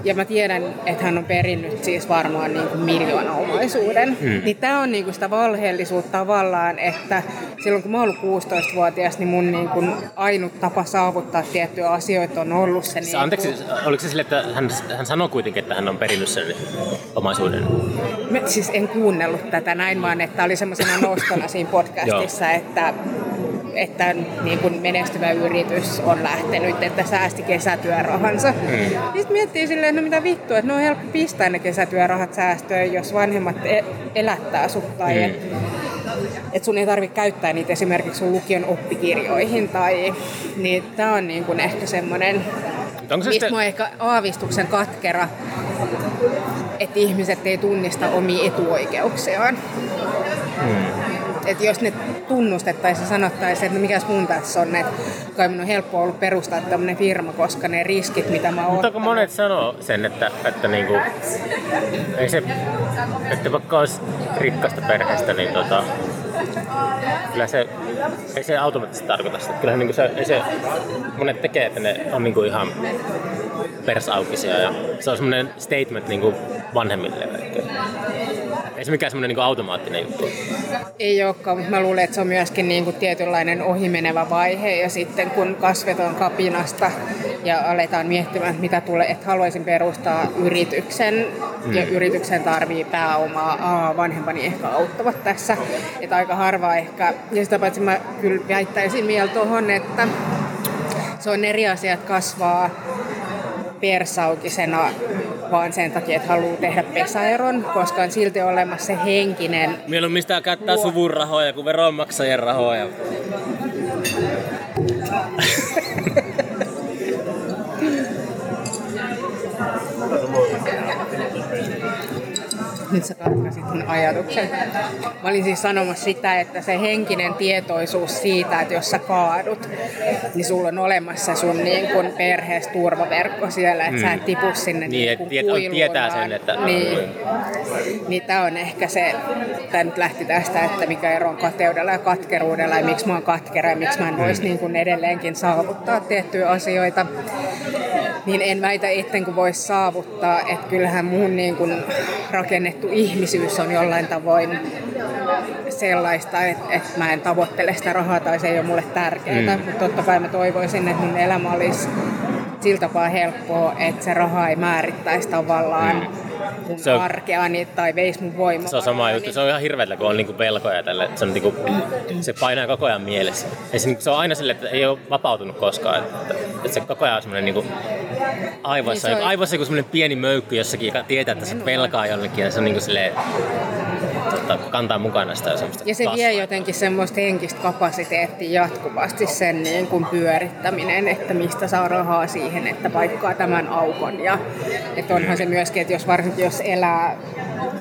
Speaker 1: Ja mä tiedän, että hän on perinnyt siis varmaan niin kuin miljoonaomaisuuden. Hmm. Niin tää on niin kuin sitä valheellisuutta tavallaan, että silloin kun mä oon ollut 16-vuotias, niin mun niin kuin ainut tapa saavuttaa tiettyjä asioita on ollut se... Niin
Speaker 2: Anteeksi, kuin... oliko se sille, että hän, hän sanoi kuitenkin, että hän on perinnyt sen omaisuuden?
Speaker 1: Mä siis en kuunnellut tätä näin, vaan että oli semmoisena nostona siinä podcastissa, että että niin kuin menestyvä yritys on lähtenyt, että säästi kesätyörahansa. Mm. Sitten miettii silleen, että no mitä vittua, että ne on helppo pistää ne kesätyörahat säästöön, jos vanhemmat e- elättää sut tai mm. et, et sun ei tarvitse käyttää niitä esimerkiksi sun lukion oppikirjoihin tai niin tää on niin kuin ehkä semmoinen mistä sitten... mä ehkä aavistuksen katkera, että ihmiset ei tunnista omia etuoikeuksiaan. Hmm että jos ne tunnustettaisiin ja sanottaisiin, että no mikäs mun tässä on, että kai minun on helppo ollut perustaa tämmöinen firma, koska ne riskit, mitä mä oon
Speaker 2: Mutta kun monet sanoo sen, että, että niinku, ei se, että vaikka olisi rikkasta perheestä, niin tota, kyllä se, ei se automaattisesti tarkoita sitä. Kyllähän niin se, ei se, monet tekee, että ne on niin ihan persaukisia ja se on semmoinen statement niin vanhemmille. Ei se mikään semmoinen niin automaattinen juttu.
Speaker 1: Ei olekaan, mutta mä luulen, että se on myöskin niin kuin tietynlainen ohimenevä vaihe ja sitten kun kasvet on kapinasta ja aletaan miettimään, että mitä tulee, että haluaisin perustaa yrityksen mm. ja yrityksen tarvii pääomaa, Aa, vanhempani ehkä auttavat tässä, että aika harva ehkä, ja sitä paitsi mä kyllä väittäisin vielä tuohon, että se on eri asiat kasvaa persaukisena vaan sen takia, että haluaa tehdä pesäeron, koska on silti olemassa se henkinen...
Speaker 2: Mieluummin sitä käyttää suvun rahoja kuin veronmaksajien rahoja. [laughs]
Speaker 1: nyt sä katkasit mun ajatuksen. Mä olin siis sanomassa sitä, että se henkinen tietoisuus siitä, että jos sä kaadut, niin sulla on olemassa sun niin kun perheessä turvaverkko siellä, että mm. sä et mm. tipu sinne
Speaker 2: niin, niin tiet, tietää sen, että...
Speaker 1: Niin, niin tää on ehkä se, tämä nyt lähti tästä, että mikä ero on kateudella ja katkeruudella ja miksi mä oon katkera ja miksi mä en voisi niin kun edelleenkin saavuttaa tiettyjä asioita niin en väitä, etten kun voisi saavuttaa, että kyllähän mun niin kun rakennettu ihmisyys on jollain tavoin sellaista, että, että mä en tavoittele sitä rahaa tai se ei ole mulle tärkeää, mm. mutta totta kai mä toivoisin, että mun elämä olisi sillä tapaa helppoa, että se raha ei määrittäisi tavallaan mm mun se on, arkeani tai veisi mun voimaa.
Speaker 2: Se on sama juttu. Se on ihan hirveätä, kun on niinku velkoja tälle. Se, on niinku, se painaa koko ajan mielessä. Ja se, se on aina sille, että ei ole vapautunut koskaan. Että, että se koko ajan on semmoinen niinku, aivoissa, niin on... aivoissa joku semmoinen pieni möykky jossakin, joka tietää, että se pelkaa jollekin. Ja se on niinku silleen, tota, kantaa mukana sitä semmoista
Speaker 1: Ja se kasvaa. vie jotenkin semmoista henkistä kapasiteettia jatkuvasti sen niin kuin pyörittäminen, että mistä saa rahaa siihen, että paikkaa tämän aukon. Ja että onhan se myöskin, että jos varsinkin jos elää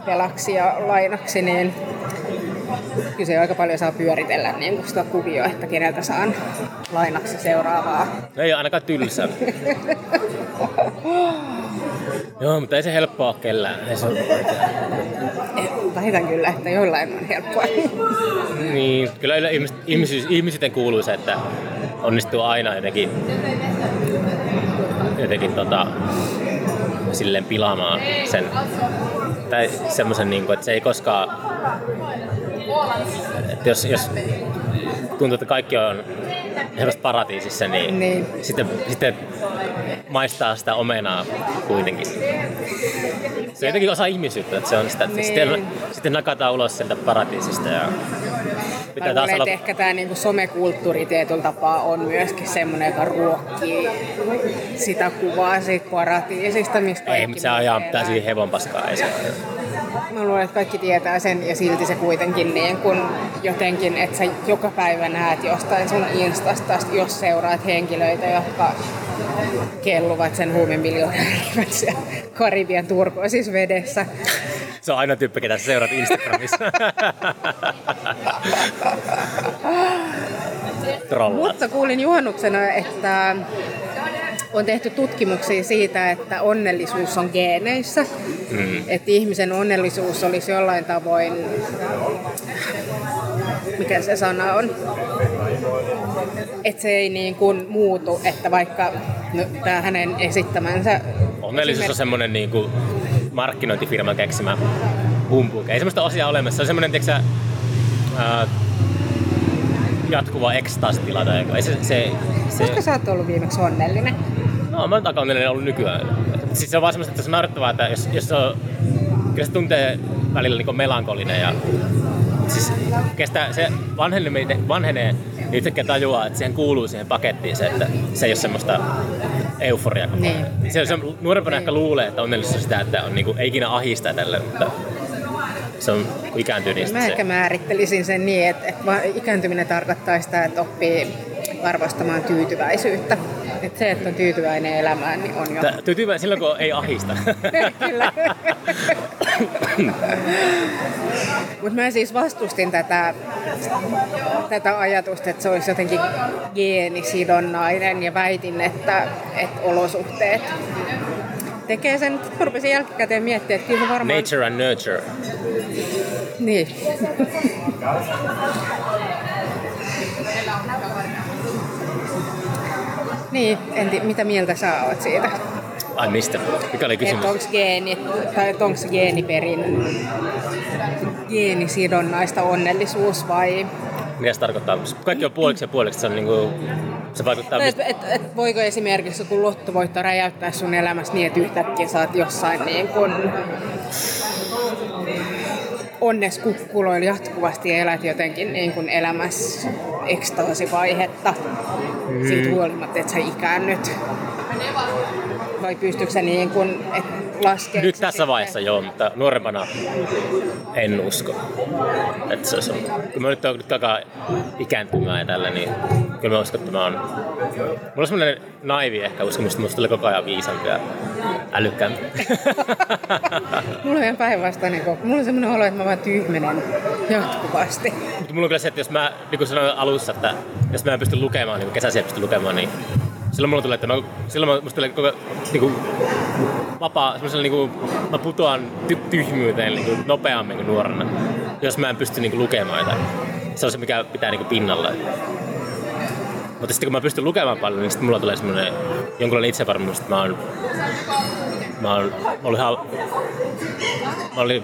Speaker 1: velaksi ja lainaksi, niin kyllä se aika paljon saa pyöritellä niin kuin sitä kuvioa, että keneltä saan lainaksi seuraavaa.
Speaker 2: No ei ainakaan tylsä. [laughs] Joo, mutta ei se helppoa ole kellään. Ei se ole
Speaker 1: Eh, Väitän kyllä, että joillain on helppoa.
Speaker 2: Niin, kyllä yle- ihmis, ihmisyys, ihmisyyteen kuuluu se, että onnistuu aina jotenkin, jotenkin tota, silleen pilaamaan sen, tai semmoisen, niin kuin, että se ei koskaan, että jos, jos tuntuu, että kaikki on helposti paratiisissa, niin,
Speaker 1: Niin.
Speaker 2: Sitten, sitten maistaa sitä omenaa kuitenkin. Se on jotenkin osa ihmisyyttä, että se on sitä, että
Speaker 1: Niin.
Speaker 2: sitten, sitten nakataan ulos sieltä paratiisista ja pitää
Speaker 1: Mä
Speaker 2: taas olla...
Speaker 1: että ehkä tämä niinku somekulttuuri tietyllä tapaa on myöskin semmoinen, joka ruokkii sitä kuvaa siitä paratiisista, mistä
Speaker 2: Ei, mutta se
Speaker 1: elää.
Speaker 2: täysin hevon paskaa.
Speaker 1: Mä luulen, että kaikki tietää sen ja silti se kuitenkin niin kun jotenkin, että sä joka päivä näet jostain sun instasta, jos seuraat henkilöitä, jotka kelluvat sen huumemiljoonan siellä Karibian turkoisissa vedessä.
Speaker 2: se on aina tyyppi, ketä sä seuraat Instagramissa. [laughs]
Speaker 1: Mutta kuulin juhannuksena, että on tehty tutkimuksia siitä, että onnellisuus on geeneissä. Mm. Että ihmisen onnellisuus olisi jollain tavoin, mikä se sana on, että se ei niin kuin muutu, että vaikka no, tämä hänen esittämänsä
Speaker 2: Onnellisuus on semmoinen niin kuin markkinointifirman keksimä humbug. Ei semmoista asiaa olemassa. Se on semmoinen, tiiäksä, ää, jatkuva tai. Ei se, se, se,
Speaker 1: Koska sä oot ollut viimeksi onnellinen?
Speaker 2: No, mä aika onnellinen ollut nykyään. Siis se on vaan semmoista, että se on naurettavaa, että jos, jos se on, kyllä se tuntee välillä niin melankolinen ja siis kestää, se vanhenee, vanhenee niin yhtäkkiä tajuaa, että siihen kuuluu siihen pakettiin se, että se ei ole semmoista euforiaa.
Speaker 1: Niin.
Speaker 2: Se, se nuorempana ehkä luulee, että onnellisuus on sitä, että on niin kuin, ei ikinä ahista ja tälleen, mutta se on kun ikääntyy niin
Speaker 1: Mä
Speaker 2: se,
Speaker 1: ehkä määrittelisin sen niin, että, että ikääntyminen tarkoittaa sitä, että oppii arvostamaan tyytyväisyyttä. Että se, että on tyytyväinen elämään, niin on jo...
Speaker 2: Tää- tyytyväinen silloin, kun ei ahista. [laughs]
Speaker 1: Kyllä. Mutta mä siis vastustin tätä, tätä ajatusta, että se olisi jotenkin geenisidonnainen ja väitin, että, että olosuhteet tekee sen. Rupesin jälkikäteen miettimään, että kyllä se varmaan...
Speaker 2: Nature and nurture.
Speaker 1: Niin. Niin, en tiedä, mitä mieltä sä oot siitä?
Speaker 2: Ai mistä? Mikä oli kysymys?
Speaker 1: Että onko geeni, tai että onko geeniperin geenisidonnaista onnellisuus vai...
Speaker 2: Mitä se tarkoittaa? Kaikki on puoliksi ja puoliksi. Se, on niinku, se vaikuttaa...
Speaker 1: Tai et, et, et voiko esimerkiksi joku lottovoitto räjäyttää sun elämässä niin, että yhtäkkiä sä oot jossain niin kun onneskukkuloilla jatkuvasti ja elät jotenkin niin kun elämässä ekstaasivaihetta mm. siitä huolimatta, että sä ikäännyt. Vai pystyykö sä niin kun, et laskea
Speaker 2: Nyt tässä vaiheessa joo, mutta nuorempana en usko. Että se on, kun mä nyt oon nyt alkaa ikääntymään ja tällä, niin kyllä mä uskon, että mä oon... Mulla on semmoinen naivi ehkä uskomus, että musta tulee koko ajan viisampi ja älykkäämpi. [laughs]
Speaker 1: Mulla on ihan päinvastainen koko. Mulla on semmoinen olo, että mä vaan tyhmenen jatkuvasti.
Speaker 2: Mutta mulla on kyllä se, että jos mä, niin kuin sanoin alussa, että jos mä en pysty lukemaan, niin kuin kesäisiä pysty lukemaan, niin silloin mulla tulee, että mä, silloin musta tulee koko niin kuin, vapaa, semmoisella niin kuin, mä putoan ty- tyhmyyteen niin kuin, nopeammin kuin nuorena, jos mä en pysty niin kuin, lukemaan jotain. Se on se, mikä pitää niin kuin, pinnalla. Mutta sitten kun mä pystyn lukemaan paljon, niin sitten mulla tulee semmoinen jonkunlainen itsevarmuus, että mä oon, mä oon ollut ihan, mä olin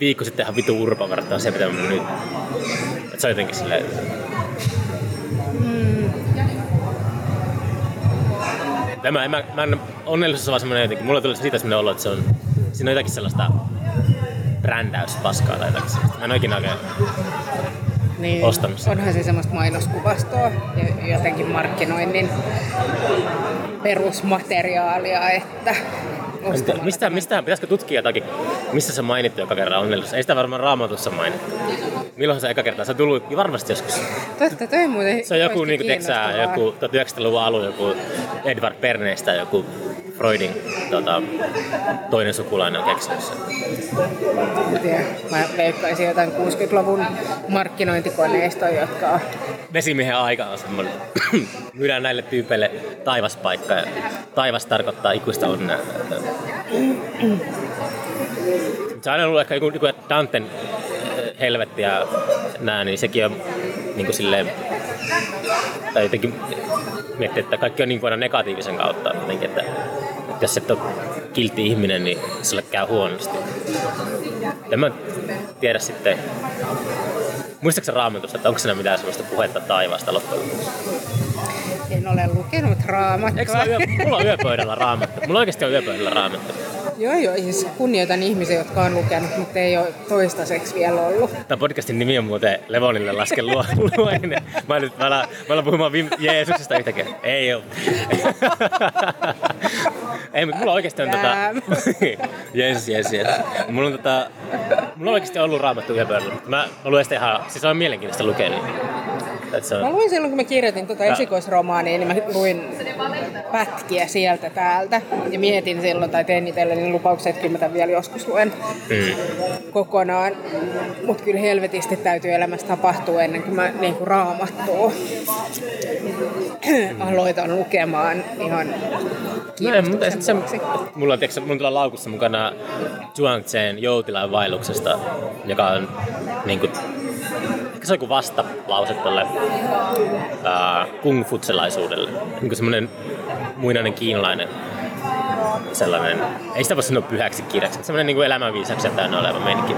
Speaker 2: viikko sitten ihan vitu urpa verrattuna siihen, mitä mä nyt. Et se on jotenkin silleen... Mm. Mä, mä, mä en, onnellisuus on vaan semmoinen jotenkin, mulla tulee siitä semmoinen olo, että se on, siinä on jotakin sellaista brändäyspaskaa tai jotakin sellaista. Mä en oikein oikein
Speaker 1: Niin,
Speaker 2: Ostanut sen.
Speaker 1: onhan se semmoista mainoskuvastoa ja jotenkin markkinoinnin perusmateriaalia, että ostamalla
Speaker 2: mistä, mistä, pitäisikö tutkia jotakin, missä se mainittu joka kerran onnellisuus? Ei sitä varmaan raamatussa mainittu. Milloin se eka kertaa? Se on tullut varmasti joskus.
Speaker 1: Totta, toi muuten
Speaker 2: Se on joku, niin kuin, teksää, joku 1900-luvun alun joku Edward Bernays tai joku Freudin tota, toinen sukulainen on keksinyt sen.
Speaker 1: Mä veikkaisin jotain 60-luvun markkinointikoneistoa, jotka on
Speaker 2: Vesimiehen aika on semmoinen. [clears throat] Myydään näille tyypeille taivaspaikka ja taivas tarkoittaa ikuista onnea. Se on aina ollut ehkä joku, joku Danten helvetti ja nää, niin sekin on niin kuin silleen, tai jotenkin miettii, että kaikki on niin kuin aina negatiivisen kautta jotenkin, että, että jos et ole kiltti ihminen, niin sulle käy huonosti. En mä tiedä sitten, muistaakseni raamatusta, että onko siinä mitään sellaista puhetta taivaasta loppujen lopuksi?
Speaker 1: En ole lukenut raamattua.
Speaker 2: Eikö mulla on yöpöydällä raamattu. Mulla oikeasti on yöpöydällä raamattu.
Speaker 1: Joo, joo, siis kunnioitan ihmisiä, jotka on lukenut, mutta ei ole toistaiseksi vielä ollut.
Speaker 2: Tämä podcastin nimi on muuten Levonille lasken luo, [laughs] luoinen. Mä nyt mä alan, mä alan puhumaan vim, Jeesuksesta yhtäkkiä. Ei oo. [laughs] ei, mutta mulla oikeasti on tota... [laughs] Jeesus, Jeesus, Jeesus. Mulla on tota... Mulla on oikeasti ollut raamattu yöpöydällä. Mä, mä luen sitä ihan... Siis on mielenkiintoista lukea. Niin. On-
Speaker 1: Mä luin silloin, kun mä kirjoitin tuota esikoisromaania, niin mä luin pätkiä sieltä täältä. Ja mietin silloin, tai tein itselleni lupaukset, että kyllä mä tämän vielä joskus luen
Speaker 2: Mm.
Speaker 1: kokonaan. Mutta kyllä helvetisti täytyy elämässä tapahtua ennen kuin mä niin kuin raamattua [clears throat] aloitan lukemaan ihan
Speaker 2: No ei, mutta sit se, mulla on, tiiäksä, mulla on laukussa mukana Zhuangzhen joutilain vaelluksesta, joka on niin kuin, se on joku vastalause tälle ää, kung-futselaisuudelle. Niin kuin semmoinen muinainen kiinalainen sellainen, ei sitä voi sanoa pyhäksi kirjaksi, semmoinen niin elämänviisauksia täynnä oleva meininki.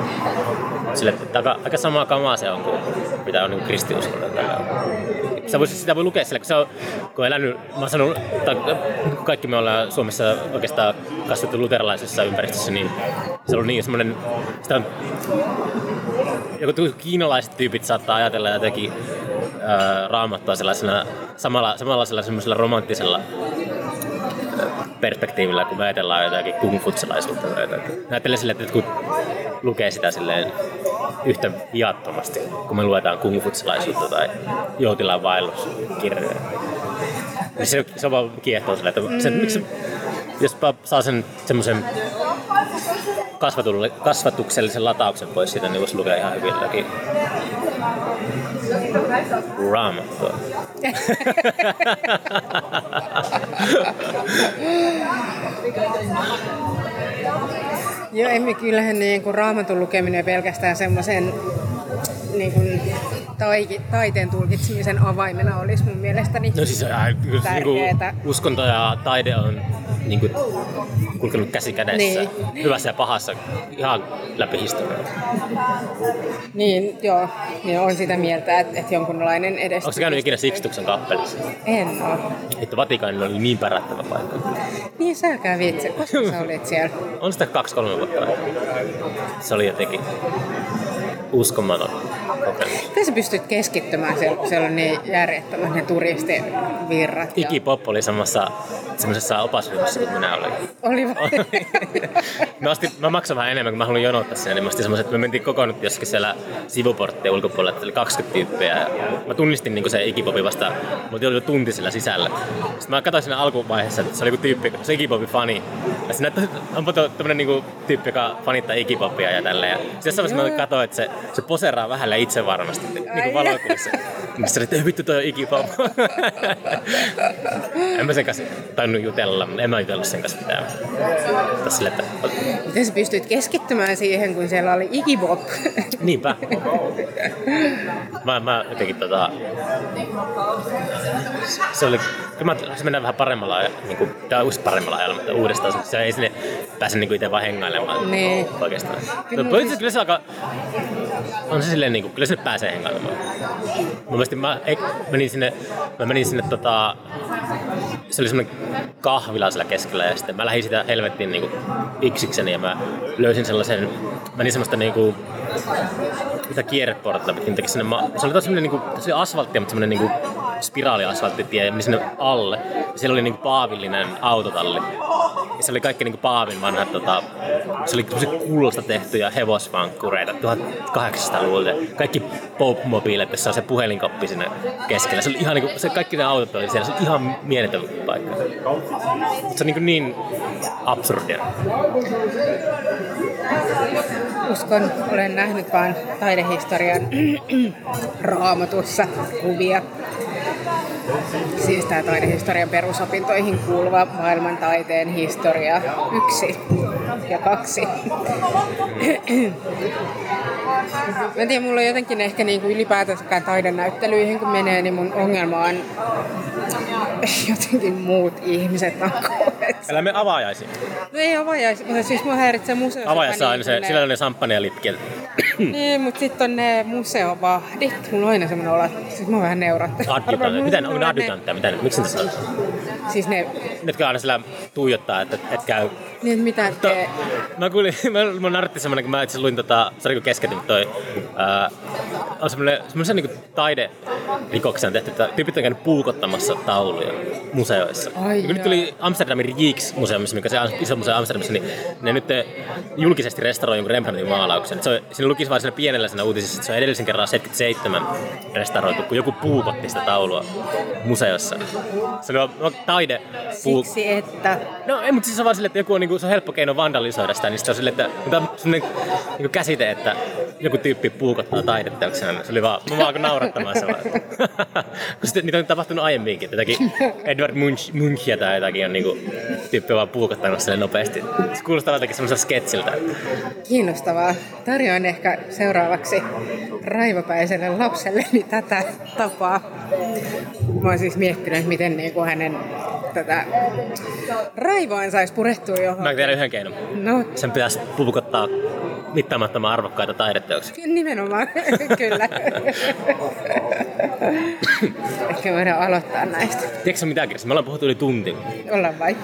Speaker 2: Sille, että aika, aika samaa kamaa se on kuin mitä on niin kristiuskolla. Sitä voi, sitä voi lukea sillä, kun se on, kun on elänyt, mä oon sanonut, tai kaikki me ollaan Suomessa oikeastaan kasvettu luterilaisessa ympäristössä, niin se on niin semmoinen, sitä on, joku kiinalaiset tyypit saattaa ajatella jotenkin raamattua sellaisena, samalla, samanlaisella semmoisella romanttisella perspektiivillä, kun me ajatellaan jotakin kungfutsalaisuutta tai jotakin. Mä ajattelen silleen, että kun lukee sitä silleen yhtä viattomasti, kun me luetaan kungfutsalaisuutta tai joutilaan vaelluskirjoja. Niin se, se on vaan kiehtoo silleen, että se, miksi, jos saa sen semmoisen kasvatuksellisen latauksen pois siitä, niin voisi lukea ihan hyvin jotakin raamattua.
Speaker 1: Joo, emme kyllähän niin kuin raamatun lukeminen pelkästään semmoisen niin kuin taiteen tulkitsemisen avaimena olisi mun mielestäni.
Speaker 2: No siis äh, niinku,
Speaker 1: Tärkeetä.
Speaker 2: uskonto ja taide on niinku, kulkenut käsi kädessä.
Speaker 1: Niin.
Speaker 2: Hyvässä ja pahassa ihan läpi historiaa.
Speaker 1: Niin, joo, niin on sitä mieltä, että, että jonkunlainen edes...
Speaker 2: Onko se käynyt ikinä Sixtuksen kappelissa?
Speaker 1: En ole.
Speaker 2: Että Vatikaanilla oli niin pärättävä paikka.
Speaker 1: Niin sä kävit, koska sä olit siellä? [laughs]
Speaker 2: On sitä kaksi-kolme vuotta. Se oli jotenkin uskomaton kokemus.
Speaker 1: Miten sä pystyt keskittymään siellä, kun siellä on niin järjettömät ne turistivirrat? Ja...
Speaker 2: Iggy oli samassa semmoisessa opasryhmässä kuin minä olin.
Speaker 1: Oli vai? [laughs]
Speaker 2: mä, ostin, mä maksoin vähän enemmän, kun mä haluin jonottaa sen, niin mä ostin semmoiset, että me mentiin kokoonnut jossakin siellä sivuporttien ulkopuolella, että oli 20 tyyppiä. Ja mä tunnistin niin se Iggy vasta, mutta oli jo tunti sillä sisällä. Sitten mä katsoin siinä alkuvaiheessa, että se oli joku tyyppi, se Iggy fani. Ja se näyttää, että onpa to, tämmönen niin tyyppi, joka fanittaa Iggy Popia ja tälleen. Ja sitten jossain mä katsoin, että se, se poseraa vähän itse varmasti niin kuin valokuvissa. Oli, että "Ei vittu toi on Pop. en mä sen kanssa tainnut jutella, en mä jutellut sen kanssa mitään. Mutta sille, että
Speaker 1: Miten sä pystyt keskittymään siihen, kun siellä oli Pop?
Speaker 2: Niinpä. Mä, mä jotenkin tota... Se oli... Kyllä mä, se mennään vähän paremmalla ajalla, niin kuin, tai paremmalla ajalla, mutta uudestaan. Se, ei sinne pääse niin kuin itse vaan hengailemaan.
Speaker 1: Niin.
Speaker 2: Oikeastaan.
Speaker 1: Kyllä
Speaker 2: Kyllä, se alkaa... On se silleen, niin kuin, kyllä se pääsee hengailemaan. Mun mielestä mä ei, menin sinne, mä menin sinne tota, se oli semmoinen kahvila siellä keskellä ja sitten mä lähdin sitä helvettiin niin iksikseni ja mä löysin sellaisen, menin semmoista niin kuin, mitä kierreportilla pitkin teki sinne, se oli tosi semmoinen niin kuin, tosi asfalttia, mutta semmoinen niin kuin spiraaliasfalttitie ja menin sinne alle. Ja siellä oli niin kuin paavillinen autotalli. Ja se oli kaikki niin kuin Paavin vanhat, tota, se oli tosi kullasta tehtyjä hevosvankkureita 1800-luvulta. Kaikki Pope-mobiilit, jossa on se puhelinkoppi sinne keskellä. Se oli ihan niin kuin, se kaikki ne autot oli siellä, se oli ihan mieletön paikka. Se on niin, niin absurdia.
Speaker 1: Uskon, olen nähnyt vain taidehistorian [clears throat] raamatussa kuvia siis tämä taidehistorian perusopintoihin kuuluva maailman taiteen historia yksi ja kaksi. Mä en tiedä, mulla on jotenkin ehkä niinku ylipäätänsäkään taidenäyttelyihin kun menee, niin mun ongelma on jotenkin muut ihmiset on
Speaker 2: Älä me avaajaisiin.
Speaker 1: No ei avaajaisi, mutta siis mua häiritsee museossa.
Speaker 2: Avaajassa on
Speaker 1: niinku
Speaker 2: se, sillä on ne samppanjalitkin.
Speaker 1: Niin, mutta sitten on ne museovahdit. Mulla on aina semmoinen olo, että siis mua vähän neurattaa.
Speaker 2: Adjutant. Mitä on adjutantteja? Miksi ne sanoo?
Speaker 1: Siis ne,
Speaker 2: Ne, jotka aina sillä tuijottaa, että et käy
Speaker 1: niin mitä
Speaker 2: To,
Speaker 1: te...
Speaker 2: mä kuulin, [laughs] mä, mä naratti semmonen, kun mä itse luin tota, sori kun kesketin, mutta toi, ää, on semmonen, semmonen niinku taiderikoksen tehty, että tyypit on käynyt puukottamassa tauluja museoissa.
Speaker 1: Ai
Speaker 2: kun nyt tuli Amsterdamin Rijks-museumissa, mikä se on iso museo Amsterdamissa, niin ne nyt julkisesti restauroi jonkun Rembrandtin maalauksen. Se on, siinä lukisi vaan siinä pienellä siinä uutisissa, että se on edellisen kerran 77 restauroitu, kun joku puukotti sitä taulua museossa. Se on no, taide puu,
Speaker 1: Siksi, että...
Speaker 2: No ei, mutta siis on vaan silleen, että joku on, niinku, se on helppo keino vandalisoida sitä, niin sitten on silleen, että tämä on sellainen niinku käsite, että joku tyyppi puukottaa taideteoksena. niin Se oli vaan, mä vaan naurattamaan se vaan. [laughs] Kun sitten niitä on tapahtunut aiemminkin, että jotakin Edward Munch, Munchia tai jotakin on niinku, tyyppi vaan puukottanut sille nopeasti. Se kuulostaa jotenkin semmoiselta sketsiltä.
Speaker 1: Kiinnostavaa. Tarjoan ehkä seuraavaksi raivopäiselle lapselleni tätä tapaa. Mä oon siis miettinyt, miten niinku hänen tätä raivoaan saisi purettua johon.
Speaker 2: Mä tiedän yhden keinon.
Speaker 1: No,
Speaker 2: Sen pitäisi puukottaa mittaamattoman arvokkaita taideteoksia.
Speaker 1: nimenomaan, [laughs] kyllä. Ehkä voidaan aloittaa näistä.
Speaker 2: Tiedätkö mitä Kirsi? Me ollaan puhuttu yli tunti.
Speaker 1: Ollaan vai?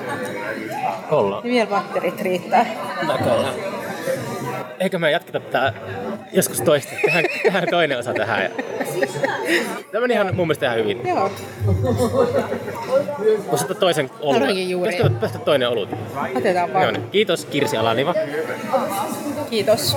Speaker 2: Ollaan.
Speaker 1: Ja vielä batterit riittää.
Speaker 2: Näköjään. Eikö me jatketa tätä joskus toista? Tehdään, tehdään toinen osa tähän. Tämä meni ihan mun mielestä ihan hyvin.
Speaker 1: Joo.
Speaker 2: Voisi ottaa toisen oluen.
Speaker 1: Haluankin juuri.
Speaker 2: Pitäisikö toinen olut?
Speaker 1: Otetaan
Speaker 2: Joo,
Speaker 1: vaan.
Speaker 2: niin. Kiitos Kirsi Alaniva.
Speaker 1: Kiitos.